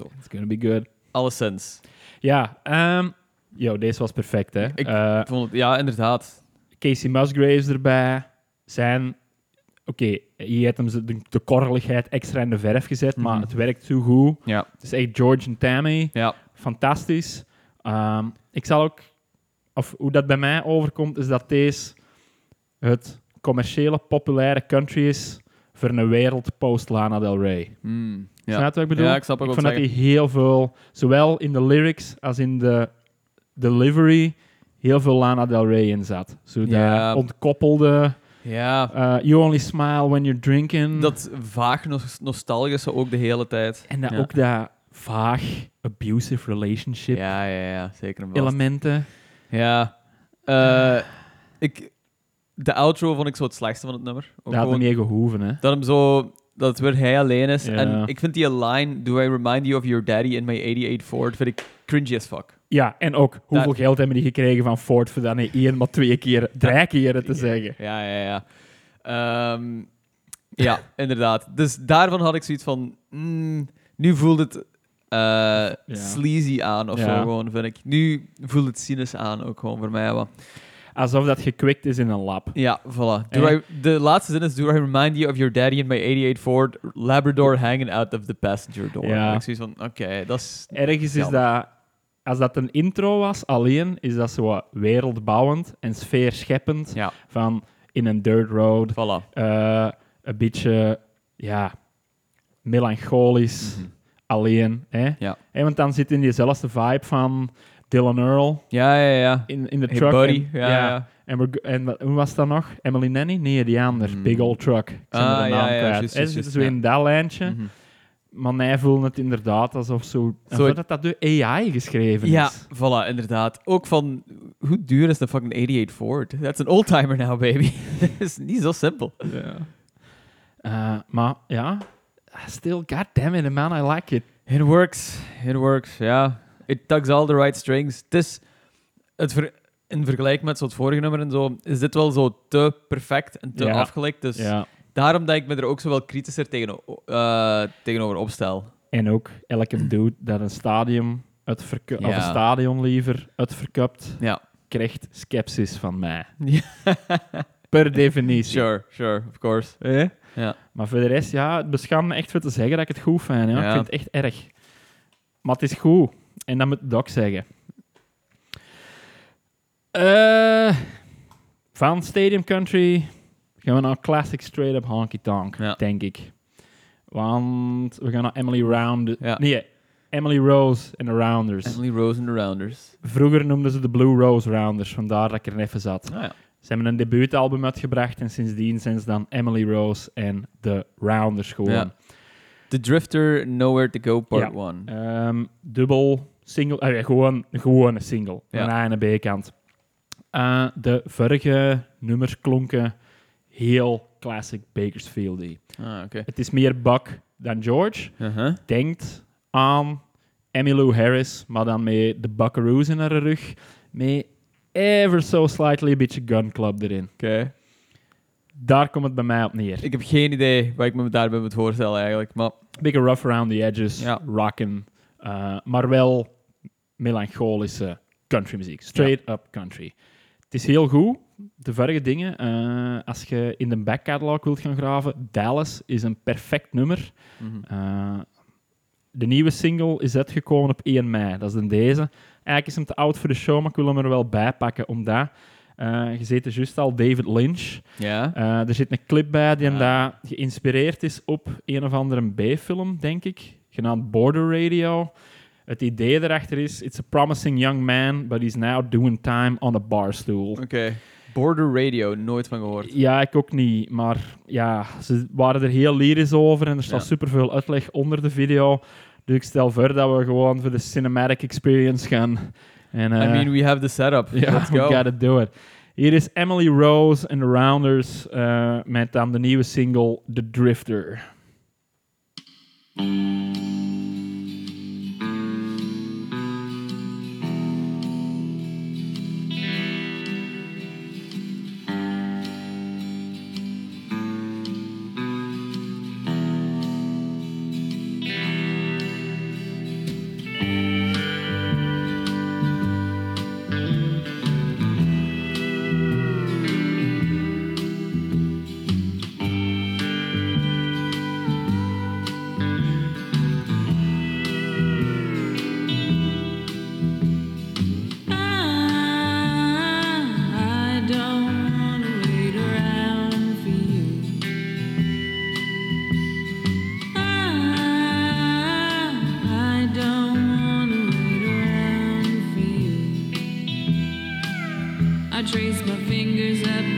Ook. It's gonna be good. Alleszins. Ja, ehm yo, deze was perfect, hè. Ik- Eh, vond het, ja, inderdaad. Casey Musgraves erbij. Zijn... Oké, je hebt hem de, de korreligheid extra in de verf gezet, maar Mhm. het werkt zo goed. Ja. Het is echt George en Tammy. Ja. Fantastisch. Ehm, ik zal ook... Of hoe dat bij mij overkomt, is dat deze het commerciële, populaire country is voor een wereld post Lana Del Rey. Mm, Snap ja. je wat ik bedoel? Ja, ik snap ook ik vond dat hij heel veel, zowel in de lyrics als in de delivery, heel veel Lana Del Rey in zat. Zo dat ontkoppelde, Ja, eh, you only smile when you're drinking. dat vaag nos- nostalgische ook de hele tijd. en dat ja. ook dat vaag abusive relationship Ja, ja, ja, zeker en vast. elementen. Ja. Eh, ik, de outro vond ik zo het slechtste van het nummer. Ook Dat had hem niet gehoeven, hè. dat hem zo... Dat het weer hij alleen is. Ja. En ik vind die line, Do I remind you of your daddy in my 88 Ford, vind ik cringy as fuck. Ja, en ook hoeveel geld hebben die gekregen van Ford voor dat niet één, maar twee keer, drie keren te zeggen. Ja, ja, ja. Ehm, ja, inderdaad. Dus daarvan had ik zoiets van... mm, nu voelt het eh, sleazy aan of Ja. zo, gewoon, vind ik. Nu voelt het cynisch aan, ook gewoon voor mij. Wat. Alsof dat gekwikt is in een lab. Ja, voilà. Do Eh. I, de laatste zin is... Do I remind you of your daddy in my 88 Ford Labrador hanging out of the passenger door? Ja. Ik zoiets van, oké, dat is... Ergens is dat... Als dat een intro was, alleen, is dat zo wat wereldbouwend en sfeerscheppend. Ja, Van in een dirt road, voilà. eh, een beetje, ja, melancholisch, Mhm. alleen. Hè? Ja. Want dan zit in diezelfde vibe van Dylan Earl Ja, ja, ja. in, in de Hey truck. buddy. En, Ja, ja. En, we, en hoe was dat nog? Emily Nanny? Nee, die ander. Hmm. Big Old Truck. Ik Ah, de naam ja, kwijt. zo in dat lijntje. Mhm. Maar mij voelde het inderdaad alsof zo, Zo- dat, dat door AI geschreven Ja, is. voilà, inderdaad. Ook van, hoe duur is de fucking 88 Ford? That's an oldtimer now, baby. Dat is niet zo simpel. Ja. Eh, maar ja, still, god damn it, man, I like it. It works, it works, ja. It tugs all the right strings. Het is, het ver- in vergelijking met zo'n vorige nummer en zo, is dit wel zo te perfect en te Ja. afgelekt. Dus Ja. Daarom dat ik me er ook zo wel kritischer tegen, eh, tegenover opstel. En ook elke dude dat een stadium of een stadion liever uitverkupt, Ja. krijgt sceptisch van mij. Ja. Per definitie. Sure, sure, of course. Eh? Ja. Maar voor de rest, ja, het beschaamt me echt voor te zeggen dat ik het goed vind. Ja. Ik vind het echt erg. Maar het is goed. En dat moet ik ook zeggen. Eh, van Stadium Country gaan we naar Classic Straight Up Honky Tonk, Ja. denk ik. Want we gaan naar Emily Round... Ja. Nee, Emily Rose en de Rounders. Emily Rose and the Rounders. Vroeger noemden ze de Blue Rose Rounders, vandaar dat ik er even zat. Ah ja. Ze hebben een debuutalbum uitgebracht en sindsdien zijn ze dan Emily Rose en de Rounders gewoon. Ja. The Drifter, Nowhere to Go, Part Ja. 1. Ehm, dubbel, single, eh, gewoon een gewone single. Ja. Een A en een B-kant. Eh, de vorige nummers klonken heel classic Bakersfield. Ah, oké. Het is meer Buck dan George. Uh-huh. Denkt aan Emmylou Harris, maar dan met de Buckaroos in haar rug. Met ever so slightly een beetje Gun Club erin. Oké. Daar komt het bij mij op neer. Ik heb geen idee wat ik me daarbij moet voorstellen eigenlijk, maar... beetje rough around the edges, Ja. rockin', eh, maar wel melancholische countrymuziek. Straight up country. Het is heel goed, de vorige dingen. eh, als je in de back catalog wilt gaan graven, Dallas is een perfect nummer. Mhm. Eh, de nieuwe single is uitgekomen op 1 mei, dat is dan deze. Eigenlijk is hem te oud voor de show, maar ik wil hem er wel bij pakken, omdat... eh je ziet er juist al David Lynch. Ja? Er zit een clip bij die Ah. daar geïnspireerd is op een of andere B-film, denk ik, genaamd Border Radio. Het idee erachter is, it's a promising young man, but he's now doing time on a barstool. Oké. Border Radio, nooit van gehoord. Ja, ik ook niet, maar ja, ze waren er heel lyrisch over en er staat Ja. superveel uitleg onder de video. Dus ik stel voor dat we gewoon voor de cinematic experience gaan. En, I eh, mean, we have the setup. Let's we go. gotta do it. Hier is Emily Rose en The Rounders eh, met dan de nieuwe single The Drifter. trace my fingers up.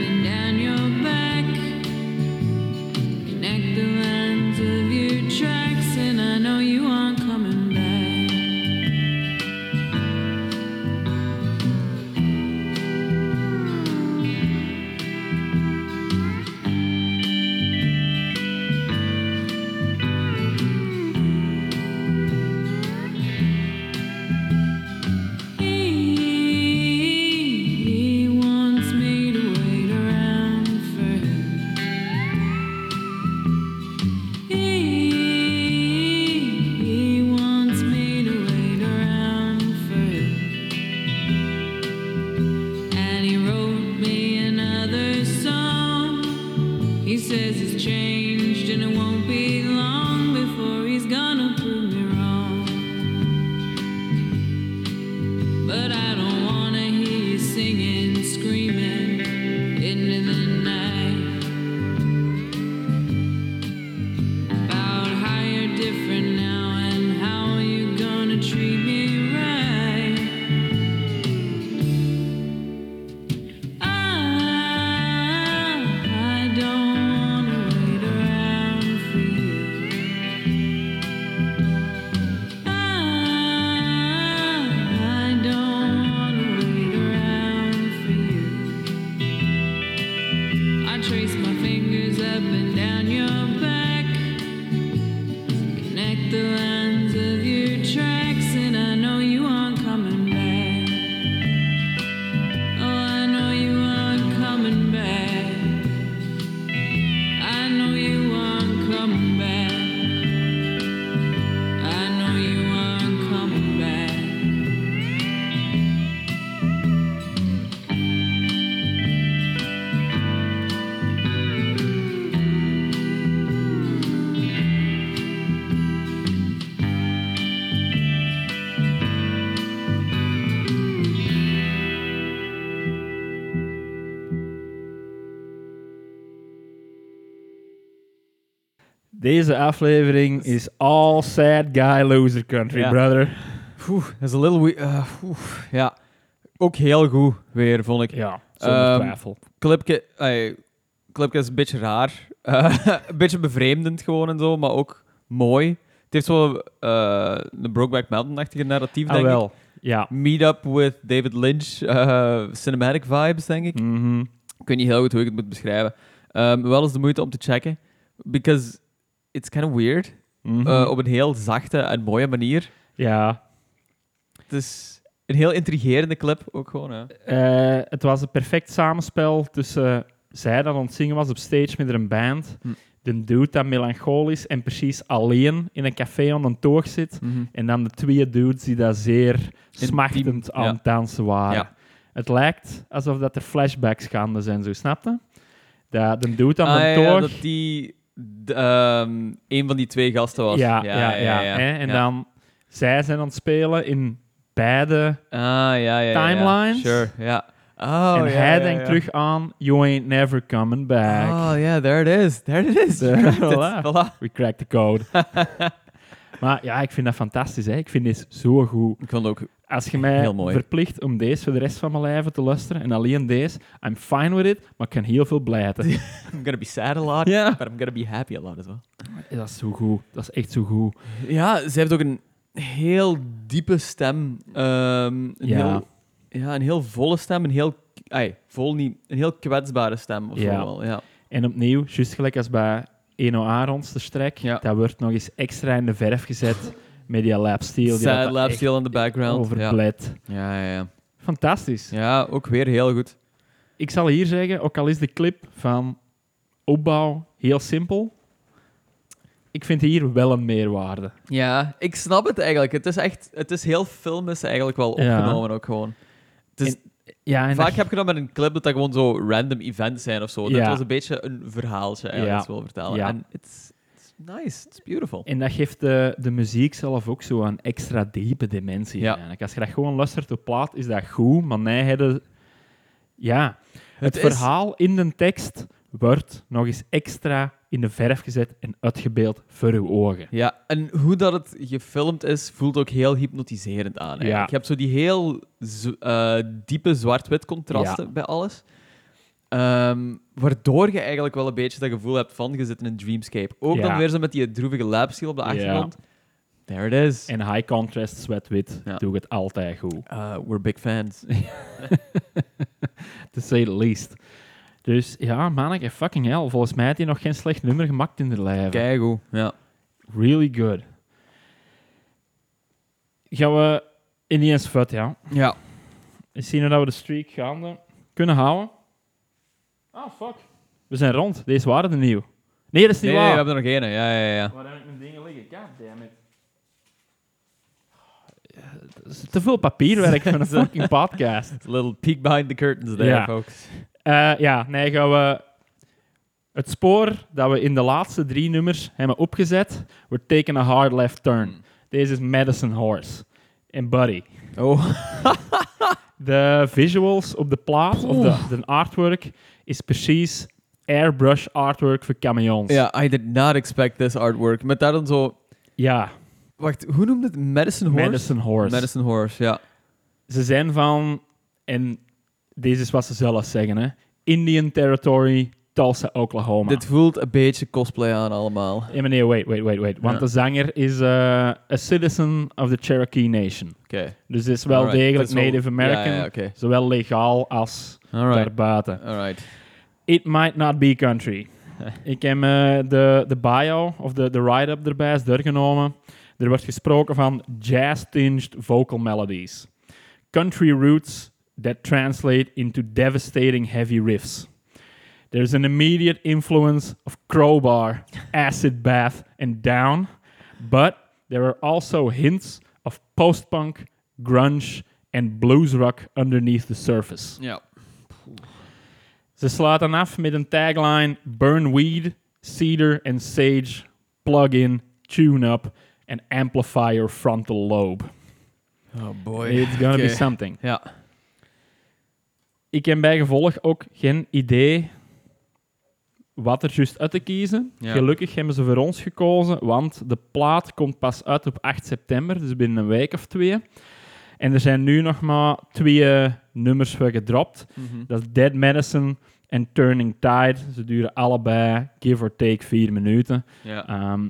Deze aflevering is all sad guy loser country, Ja. brother. Oeh, dat is een little... we- eh, oeh, ja. Ook heel goed weer, vond ik. Ja, zonder Ehm, twijfel. Clipje, ey, clipje is een beetje raar. Eh, een beetje bevreemdend gewoon en zo, maar ook mooi. Het heeft zo eh een Brokeback Mountain-achtige narratief, Ah, denk ik. Ja. Meet up with David Lynch, eh, cinematic vibes, denk ik. Mhm. Ik weet niet heel goed hoe ik het moet beschrijven. Ehm, wel is de moeite om te checken. Because it's kind of weird. Mhm. Eh, op een heel zachte en mooie manier. ja. Het is een heel intrigerende clip ook gewoon. Hè. Eh, het was een perfect samenspel tussen zij dat aan het zingen was op stage met een band, Hm. de dude dat melancholisch en precies alleen in een café aan een toog zit, en dan de twee dudes die daar zeer smachtend aan ja. het dansen waren. Ja. Het lijkt alsof dat er flashbacks gaande zijn, zo snapte? Dat de dude aan Ah, de ja, toog... dat die ehm, een van die twee gasten was. Ja, ja, ja. hè? En dan zij zijn aan het spelen in beide. Ah, ja, ja, ja. Timelines? Sure, ja. Oh, en ja, hij ja, denkt terug aan You ain't never coming back. Oh, ja, there it is. There it is. There, voilà. Voilà. We cracked the code. maar ja, ik vind dat fantastisch. Hè? Ik vind dit zo goed. Ik vond het ook... Als je mij Heel mooi. verplicht om deze voor de rest van mijn leven te luisteren, en alleen deze, I'm fine with it, maar ik kan heel veel blijten. I'm gonna be sad a lot, Ja. but I'm gonna be happy a lot as well. dat is zo goed. Dat is echt zo goed. Ja, ze heeft ook een heel diepe stem. Ehm, een Ja. Heel, ja, een heel volle stem. Een heel... Ai, vol niet. Een heel kwetsbare stem of zo Ja. wel, ja. En opnieuw, juist gelijk als bij Eno Arons, de strek, Ja. dat wordt nog eens extra in de verf gezet met die lap steel. die Sad lap steel in the background. Ja. Overbled. Ja, ja, ja. Fantastisch. ja, ook weer heel goed. Ik zal hier zeggen, ook al is de clip van opbouw heel simpel, ik vind hier wel een meerwaarde. Ja, ik snap het eigenlijk. Het is echt... Het is heel filmisch eigenlijk wel Ja. opgenomen ook gewoon. Het is, Ja, en vaak dat- heb je dat met een clip dat dat gewoon zo random events zijn of zo. Ja. was een beetje een verhaaltje eigenlijk, Ja. dat wil vertellen. Ja. En it's, it's nice. It's beautiful. En dat geeft de, de muziek zelf ook zo een extra diepe dimensie. Ja. eigenlijk. Als je dat gewoon luistert op plaat, is dat goed, maar nee, hebben... Ja, het, verhaal in de tekst wordt nog eens extra in de verf gezet en uitgebeeld voor uw ogen. Ja, en hoe dat het gefilmd is, voelt ook heel hypnotiserend aan. Ja. Je hebt zo die heel eh, diepe zwart-wit contrasten bij alles. Ehm, waardoor je eigenlijk wel een beetje dat gevoel hebt van je zit in een dreamscape. Ook Ja. dan weer zo met die droevige lapsteel op de achtergrond. There it is. En high contrast zwart-wit Ja. doe ik het altijd goed. Uh, we're big fans. To say the least. Dus ja, manneke, fucking hell. Volgens mij had hij nog geen slecht nummer gemaakt in de lijf. Keigoed. Ja. Really good. Gaan we in die eens vet, ja. ja. En zien we dat we de streak gaande kunnen houden. Oh, fuck. We zijn rond. Deze waren er nieuw. Nee, dat is niet Nee, waar. we hebben er nog één. Ja, ja, ja. Waar heb ik mijn dingen liggen? God damn it. Dat is te veel papierwerk voor een fucking podcast. A little peek behind the curtains there, folks. Eh, ja, nee, gaan we Het spoor dat we in de laatste drie nummers hebben opgezet, wordt taken a hard left turn. Deze is Medicine Horse. En Buddy. Oh. De visuals op de plaat, of de, de artwork, is precies airbrush artwork voor camions. Ja, I did not expect this artwork. Met daar dan zo... Ja, Wacht, hoe noemde het? Medicine Horse? Medicine Horse. Medicine Horse, ja. Ze zijn van, en deze is wat ze zelf zeggen, hè, Indian Territory, Tulsa, Oklahoma. Dit voelt een beetje cosplay aan allemaal. Ja, nee, wait, wait, wait, wait. Want Ja. de zanger is eh, a citizen of the Cherokee Nation. Oké. Dus is wel Alright. degelijk wel- Native American, Ja, ja, oké. zowel legaal als Alright. daarbuiten. Alright. It might not be country. Ik heb eh, de, de bio, of de, de write-up erbij is doorgenomen. Er wordt gesproken van jazz-tinged vocal melodies. Country roots that translate into devastating heavy riffs. There's an immediate influence of crowbar, acid bath, and down, but there are also hints of post-punk, grunge, and blues rock underneath the surface. Ja. Ze sluiten af met een tagline: Burn weed, cedar and sage, plug in, tune up, and amplify your frontal lobe. Oh boy. It's gonna be something. Ja. Ik heb bij gevolg ook geen idee wat er juist uit te kiezen. Ja. Gelukkig hebben ze voor ons gekozen, want de plaat komt pas uit op 8 september, dus binnen een week of twee. En er zijn nu nog maar twee nummers voor gedropt. Mhm. Dat is Dead Medicine en Turning Tide. Ze duren allebei, give or take, vier minuten. Ja. Ehm,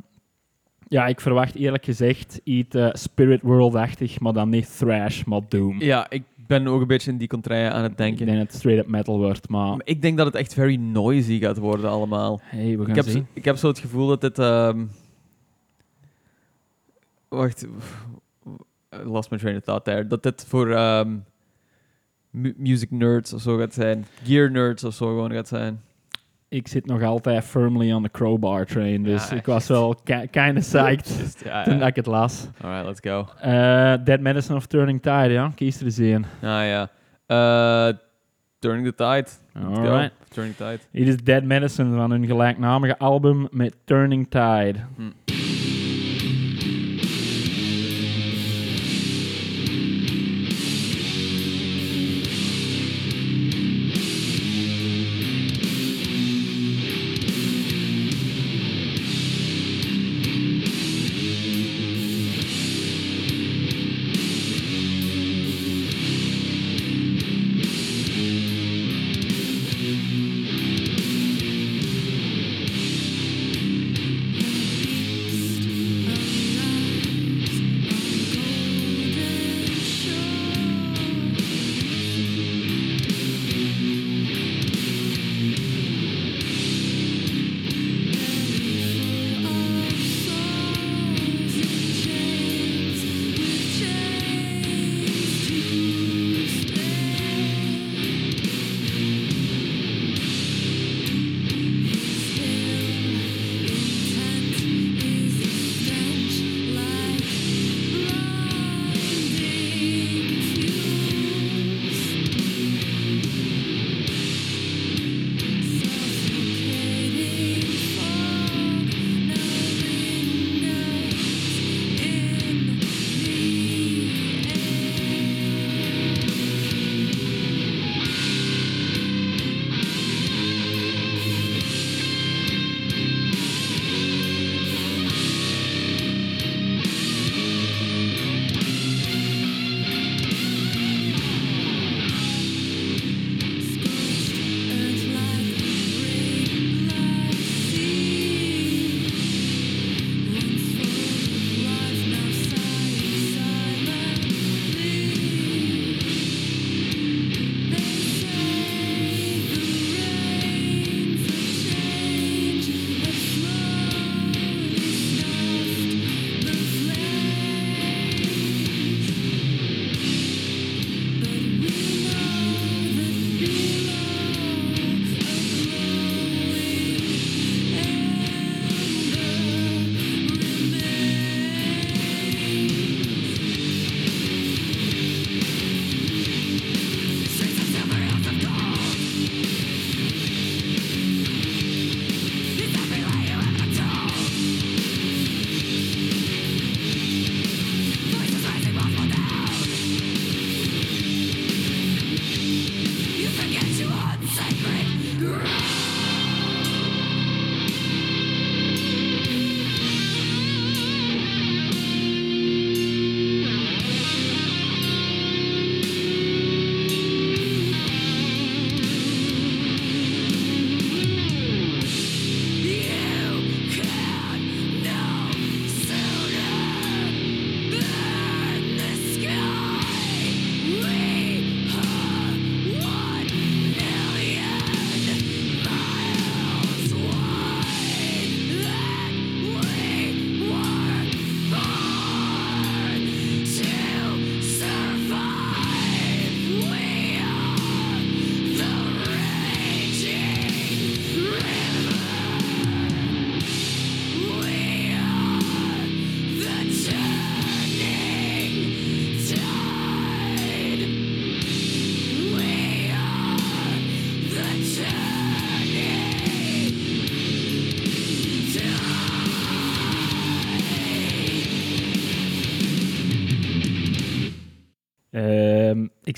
ja, ik verwacht eerlijk gezegd iets eh, Spirit World-achtig, maar dan niet thrash, maar doom. ja, ik ben ook een beetje in die contraille aan het Ik denken. denk dat het straight-up metal wordt, maar Maar ik denk dat het echt very noisy gaat worden allemaal. hey, we gaan Ik heb, zo, zien. ik heb zo het gevoel dat dit... ehm, Wacht. I lost my train of thought there. Dat dit voor ehm, mu- music nerds of zo gaat zijn. Gear nerds of zo gewoon gaat zijn. Ik zit nog altijd firmly on the crowbar train, dus Ja, ik was wel ki kind of psyched Just, ja, toen ja. ik het las. Alright, let's go. Eh, Dead Medicine of Turning Tide, ja? Kies er eens een. Ah ja. Eh, Turning the Tide. Alright. Turning Tide. Hier is Dead Medicine van hun gelijknamige album met Turning Tide. Ik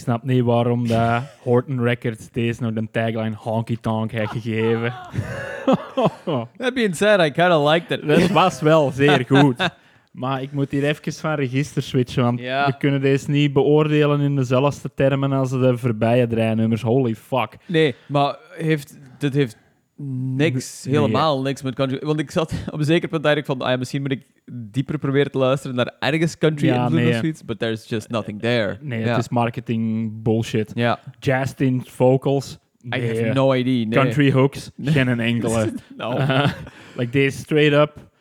snap niet waarom de Horton Records deze nog de tagline Honky Tonk heeft gegeven. That being said, I kind of liked it. Dat was wel zeer goed. Maar ik moet hier even van register switchen, want Ja. we kunnen deze niet beoordelen in dezelfde termen als de voorbije draainummers. Holy fuck. Nee, maar heeft, dit heeft niks, helemaal niks met country. Want ik zat op een zeker punt eigenlijk van, ah ja, misschien moet ik dieper proberen te luisteren naar ergens country Ja, invloed nee. of zoiets, but there's just nothing there. Nee, ja. het is marketing bullshit. Ja, Justin vocals. I nee. have no idea. Nee. Country hooks, geen enkele. No. Uh, like deze straight up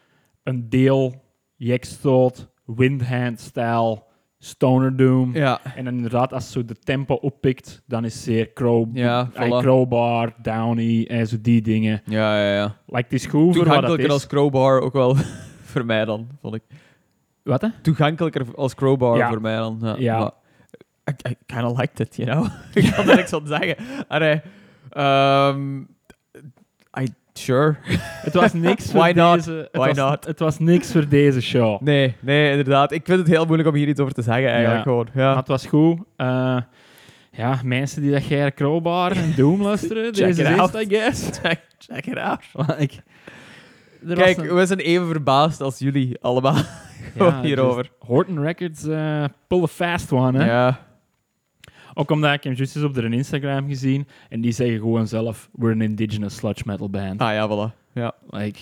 een deel Jekstoot, Windhand style, Stoner Doom. Ja, En dan inderdaad, als zo de tempo oppikt, dan is zeer crow, Ja, eh, voilà. crowbar, downy en zo die dingen. ja, ja. ja. Like, het is goed voor wat het Toegankelijker is. als crowbar ook wel voor mij dan, vond ik. Wat hè? Toegankelijker als crowbar Ja. voor mij dan. Ja. Ja. maar I, I kind of liked it, you know? ik kan er niks aan zeggen. Allee, ehm, I, sure. Het was niks voor Why not? deze... Why was, not? Het was niks voor deze show. Nee, nee, inderdaad. Ik vind het heel moeilijk om hier iets over te zeggen, eigenlijk Ja. gewoon. Maar Ja. het was goed. Eh, ja, mensen die dat jij crowbar en Doom luisteren, deze is out. I guess. Check, check it out. Like, Kijk, een- we zijn even verbaasd als jullie allemaal ja, hierover. Horton Records, eh pull a fast one, hè. Ja. Ook omdat ik hem juist eens op hun Instagram gezien en die zeggen gewoon zelf, we're an indigenous sludge metal band. Ah ja, voilà. Ja. Like,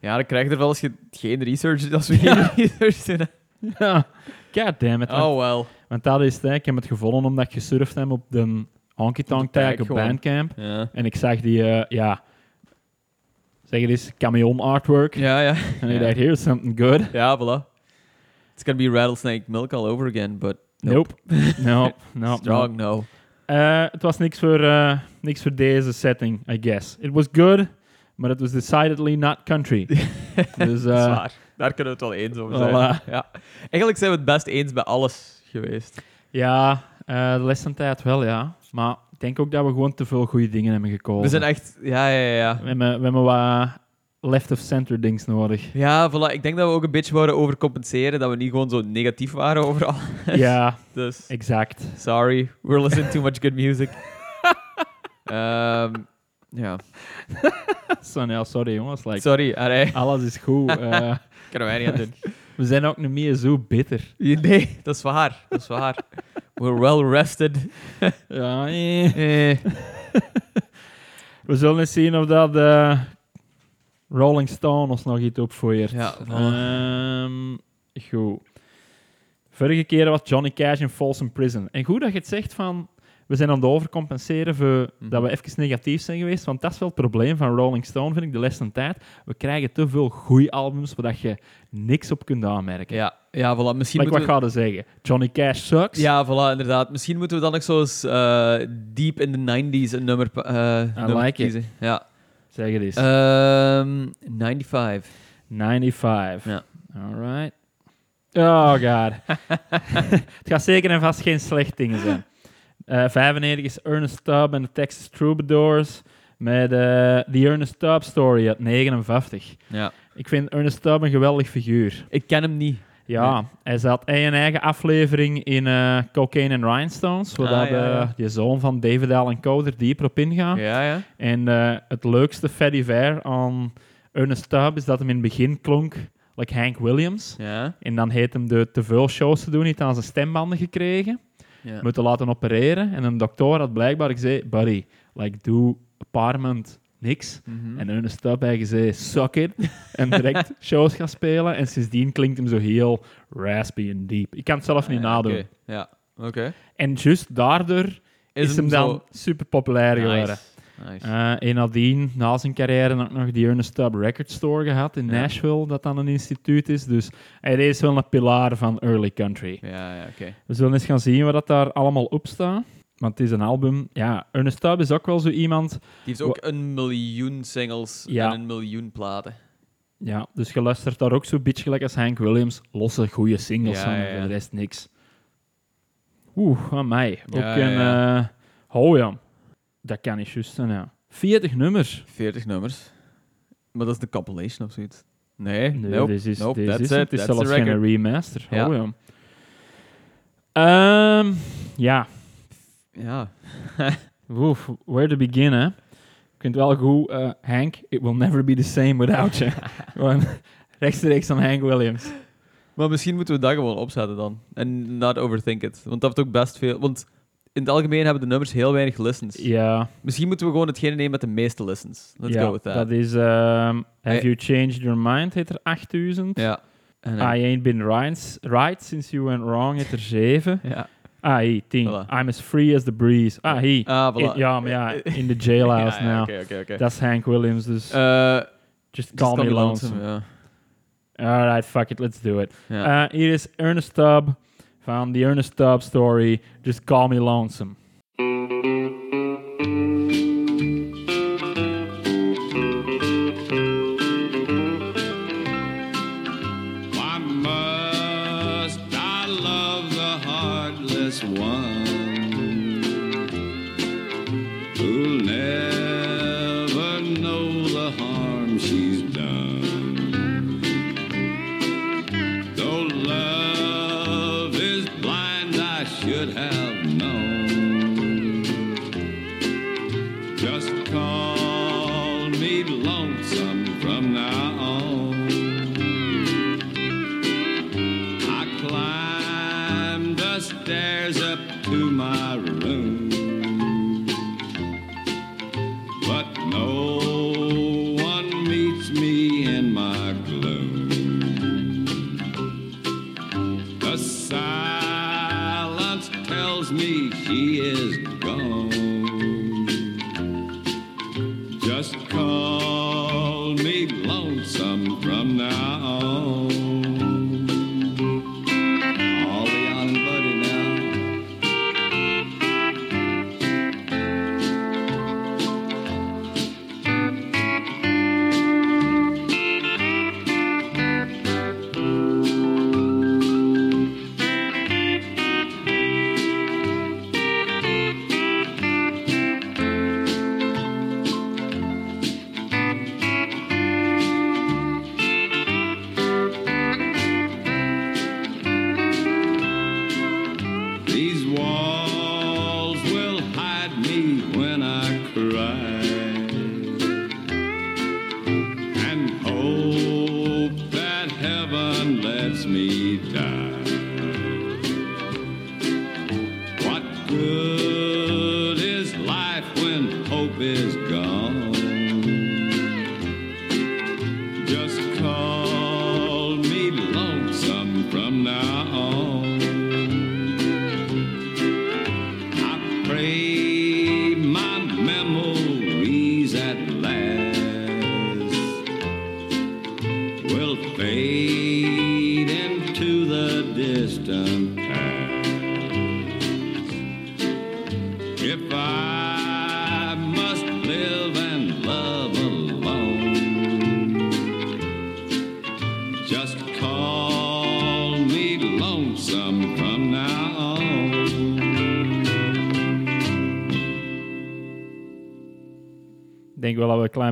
ja, dan krijg je er wel als je geen research als we geen research doen. ja, god damn it. Oh, well. want dat is het, hè. ik heb het gevonden omdat ik gesurfd heb op de Honky Tonk tag op gewoon. Bandcamp. Ja. En ik zag die, eh, ja, zeg het eens, camion artwork. Ja, ja. En ik dacht, here's something good. Ja, voilà. It's gonna be rattlesnake milk all over again, but Nope. Nope. nope. strong no. Eh, het was niks voor, eh, niks voor deze setting, I guess. It was good, but it was decidedly not country. dus, Dat is eh, waar. Daar kunnen we het wel eens over zijn. voilà. Ja. Eigenlijk zijn we het best eens bij alles geweest. Ja, eh, de les van tijd wel, ja. Maar ik denk ook dat we gewoon te veel goede dingen hebben gekozen. We zijn echt... Ja, ja, ja. ja. we, hebben, we hebben wat left-of-center dings nodig. Ja, voilà. Ik denk dat we ook een beetje wouden overcompenseren, dat we niet gewoon zo negatief waren overal. ja, Dus, exact. sorry. We're listening to much good music. Ehm, ja. Zo, ja, sorry jongens. Like, Sorry, allee. Alles is goed. eh, Kunnen wij niet aan doen. we zijn ook niet meer zo bitter. Nee, dat is waar. Dat is waar. We're well rested. Ja, eh. Eh. We zullen eens zien of dat eh, Rolling Stone ons nog iets opvoert. Ja, voilà. Ehm, goed. Vorige keer was Johnny Cash in Folsom Prison. En goed dat je het zegt van... We zijn aan het overcompenseren voor Mhm. dat we even negatief zijn geweest. Want dat is wel het probleem van Rolling Stone, vind ik, de van tijd. We krijgen te veel goede albums waar je niks op kunt aanmerken. Ja, ja, voilà. Misschien Like wat we... ga je zeggen? Johnny Cash sucks? Ja, voilà, inderdaad. Misschien moeten we dan ook zo eens eh, deep in de 90s een nummer, eh, nummer like it. Ja. Zeg het eens. Ehm 95. 95. Ja. Alright. Oh god. het gaat zeker en vast geen slecht dingen zijn. Eh 95 is Ernest Tubb en de Texas Troubadours met eh The Ernest Tubb Story uit 59. Ja. Ik vind Ernest Tubb een geweldig figuur. Ik ken hem niet. Ja, Nee. hij zat een eigen aflevering in eh, Cocaine and Rhinestones, waar Ah, dat, ja, ja. eh, die zoon van David Allen Coe er dieper op ingaat. Ja, ja. En eh, het leukste Freddy Fair aan Ernest Tubb is dat hem in het begin klonk like Hank Williams. Ja. En dan heeft hem de te veel shows te doen, niet aan zijn stembanden gekregen. ja. Moeten laten opereren. En een dokter had blijkbaar gezegd, buddy, like, doe een niks. Mhm. En Ernest Tubb heeft gezegd, suck it. en direct shows gaan spelen. En sindsdien klinkt hem zo heel raspy en deep. Ik kan het zelf niet Ah, nadoen. Ja, oké. En juist daardoor is, hem dan zo- super populair geworden. Nice. Eh, en nadien, na zijn carrière, ook nog die Ernest Tubb Record Store gehad in Ja. Nashville, dat dan een instituut is. Dus hij is wel een pilaar van early country. ja, ja, oké. We zullen eens gaan zien wat dat daar allemaal op staat. Want het is een album... Ja, Ernest Tubb is ook wel zo iemand... Die heeft ook een miljoen singles Ja. en een miljoen platen. Ja, dus je luistert daar ook zo'n beetje gelijk als Hank Williams. Losse, goede singles van, ja, ja. de rest niks. Oeh, aan mij. Ook een... eh, oh ja, dat kan niet juist zijn, ja. 40 nummers. 40 nummers. Maar dat is de compilation of zoiets. Nee, Nee, nope. dit is, nope, that's is it. het. Is zelfs geen remaster. Oh ja. Ehm, ja, Ja. Oef, where to begin, hè? Vind het wel goed, eh, Hank, it will never be the same without you. Gewoon rechtstreeks aan Hank Williams. Maar misschien moeten we dat gewoon opzetten dan. En not overthink it. Want dat heeft ook best veel... Want in het algemeen hebben de nummers heel weinig listens. Ja, Misschien moeten we gewoon hetgene nemen met de meeste listens. Let's go with that. dat is... ehm, Have Eh. You Changed Your Mind, heet er 8000. Ja. En, I Ain't Been right, right Since You Went Wrong, heet er 7. ja. Ah, hier, 10. I'm as free as the breeze. Ah, hier. Ah, voilà. In- ja, maar ja, in the jailhouse Ja, ja, now. Oké, oké, oké. Dat is Hank Williams, dus Eh, just just call me lonesome. Ja. Alright, fuck it, let's do it. Hier is Ernest Tubb van The Ernest Tubb Story. Just call me lonesome.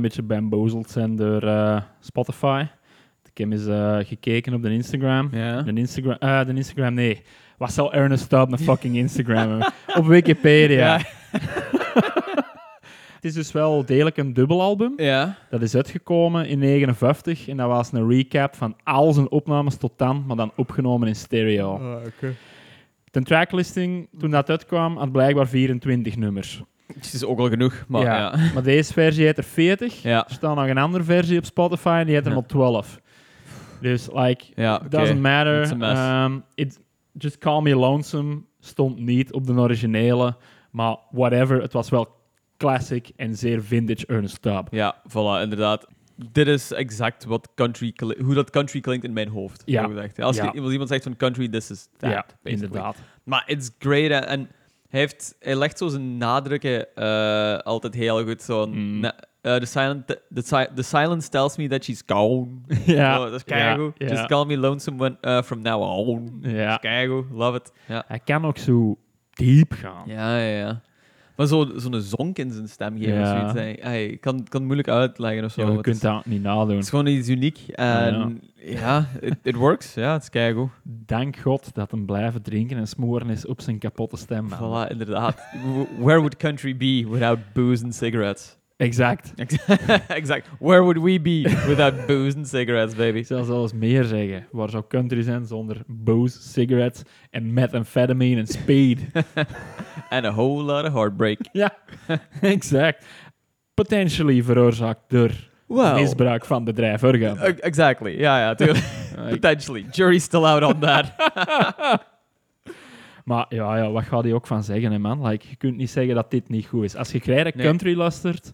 Beetje bamboozeld zijn door eh, Spotify. Ik heb eens gekeken op de Instagram. De Instagram, eh, de Instagram, nee. Wat zal Ernest Tubb een fucking Instagram? Op Wikipedia. Het is dus wel degelijk een dubbelalbum. Ja. Dat is uitgekomen in 59 en dat was een recap van al zijn opnames tot dan, maar dan opgenomen in stereo. De tracklisting, toen dat uitkwam, had blijkbaar 24 nummers. Het is ook al genoeg, maar ja. ja. Maar deze versie heeft er 40. Er staat nog een andere versie op Spotify en die heeft er nog 12. Dus, like, Ja, doesn't matter. It's a mess. Um, it, Just Call Me Lonesome stond niet op de originele, maar whatever, het was wel classic en zeer vintage Ernest Tubb. Ja, voilà, inderdaad. Dit is exact wat country hoe dat country klinkt in mijn hoofd. Ja. gezegd. Als, Ja. je, als iemand zegt van country, this is that, ja, basically. inderdaad. Maar it's great. En heeft, hij legt zo zijn nadrukken eh, altijd heel goed. Zo, Mm. na- eh, the, silent, the, si- the silence tells me that she's gone. Ja, dat is keigoed. ja, Just ja. call me lonesome when, eh, from now on. Dat Ja. is keigoed. Love it. Ja. Hij kan ook zo diep gaan. Ja, ja, ja. Maar zo- zo'n zonk in zijn stem geven of Ja. zoiets. Hey, ik kan, kan het moeilijk uitleggen of zo. Ja, je kunt is- dat niet nadoen. Het is gewoon iets uniek. En ja, it, it works. Ja, het is keigoed. Dank God dat hem blijven drinken en smoren is op zijn kapotte stem. Voilà, inderdaad. Where would country be without booze and cigarettes? Exact. exact. Where would we be without booze and cigarettes, baby? Ik zal zelfs meer zeggen. Waar zou country zijn zonder booze, cigarettes en methamphetamine en speed? And a whole lot of heartbreak. ja, exact. Potentially veroorzaakt door misbruik van bedrijf-orgaan. E- Exactly. Ja, ja, tuurlijk. Potentially. Jury's still out on that. Maar ja, ja, wat gaat hij ook van zeggen, hè, man? Like, je kunt niet zeggen dat dit niet goed is. Als je graag Nee. country luistert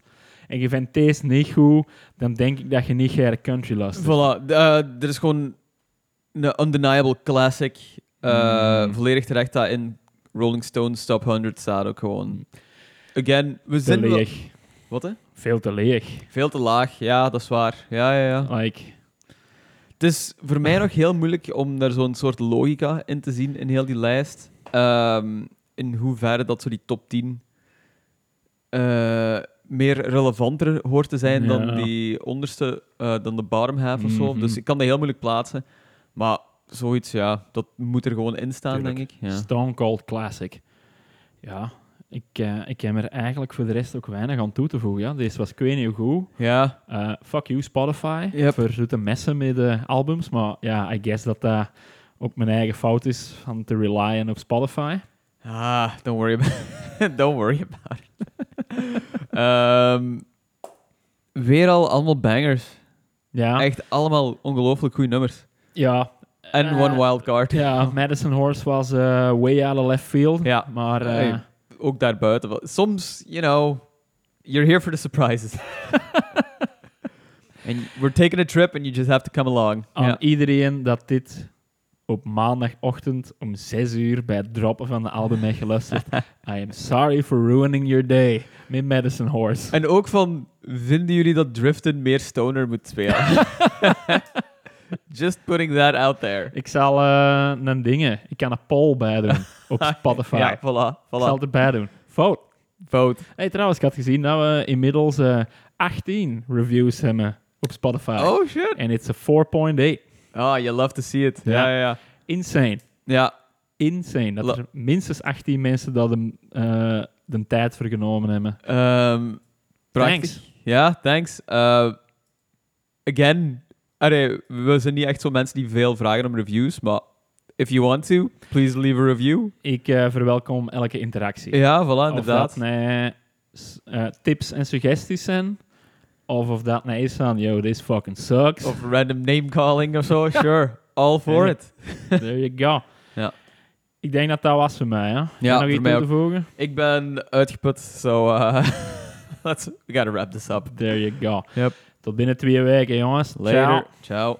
en je vindt deze niet goed, dan denk ik dat je niet graag country luistert. Voilà. eh, er is gewoon een undeniable classic. eh, Mm. Volledig terecht dat in Rolling Stones Top 100 staat ook gewoon. Again, we Te zijn wel- leeg. Wat, hè? Veel te leeg. Veel te laag. Ja, dat is waar. Ja, ja, ja. Like, Het is voor mij nog heel moeilijk om daar zo'n soort logica in te zien in heel die lijst. Ehm, in hoeverre dat zo die top 10 eh, meer relevanter hoort te zijn dan die onderste, eh, dan de bottom half of zo. Mhm. Dus ik kan dat heel moeilijk plaatsen. Maar zoiets, ja, dat moet er gewoon in staan, Tuurlijk. denk ik. Ja. Stone Cold Classic. Ja, ik, eh, ik heb er eigenlijk voor de rest ook weinig aan toe te voegen. Ja. Deze was ik goed. ja, Eh, fuck you, Spotify. Yep. Voor messen met de albums. Maar ja, I guess dat dat ook mijn eigen fout is van te relyen op Spotify. Ah, don't worry about don't worry about it. Ehm, weer al allemaal bangers. Ja, Echt allemaal ongelooflijk goede nummers. ja, En Eh, One Wild Card. ja Madison Horse was eh, way out of left field. Ja. Maar eh, Hey, Ook daarbuiten. Soms, you know, you're here for the surprises. and we're taking a trip and you just have to come along. aan iedereen dat dit op maandagochtend om 6 uur bij het droppen van de album heeft geluisterd. I am sorry for ruining your day met Madison Horse. En ook van, vinden jullie dat Driften meer stoner moet spelen? just putting that out there. Ik zal eh, een dingen. Ik kan een poll bij doen op Spotify. Ja, voilà, Ik zal voilà. het erbij doen. Vote. Vote. Hey, trouwens, ik had gezien dat we inmiddels eh 18 reviews hebben op Spotify. Oh, shit. En it's a 4.8. Oh, you love to see it. Ja. Ja, ja. Insane. Ja, Insane. Dat La- er minstens 18 mensen dat hem, eh, de tijd voor genomen hebben. ehm, prachtig. Thanks. Ja, thanks. Uh, again, allee, we zijn niet echt zo mensen die veel vragen om reviews, maar if you want to, please leave a review. Ik eh, verwelkom elke interactie. Ja, voilà, of inderdaad. dat s- eh, tips en suggesties zijn. Of of dat nou is van, yo, this fucking sucks. Of random name calling of zo, sure. All for it. There you go. Ja. Ik denk dat dat was voor mij. Hè? Ja, nog iets toe te voegen? Ik ben uitgeput, so uh, let's, we gotta wrap this up. There you go. Yep. Tot binnen twee weken, jongens. Later. Ciao. Ciao.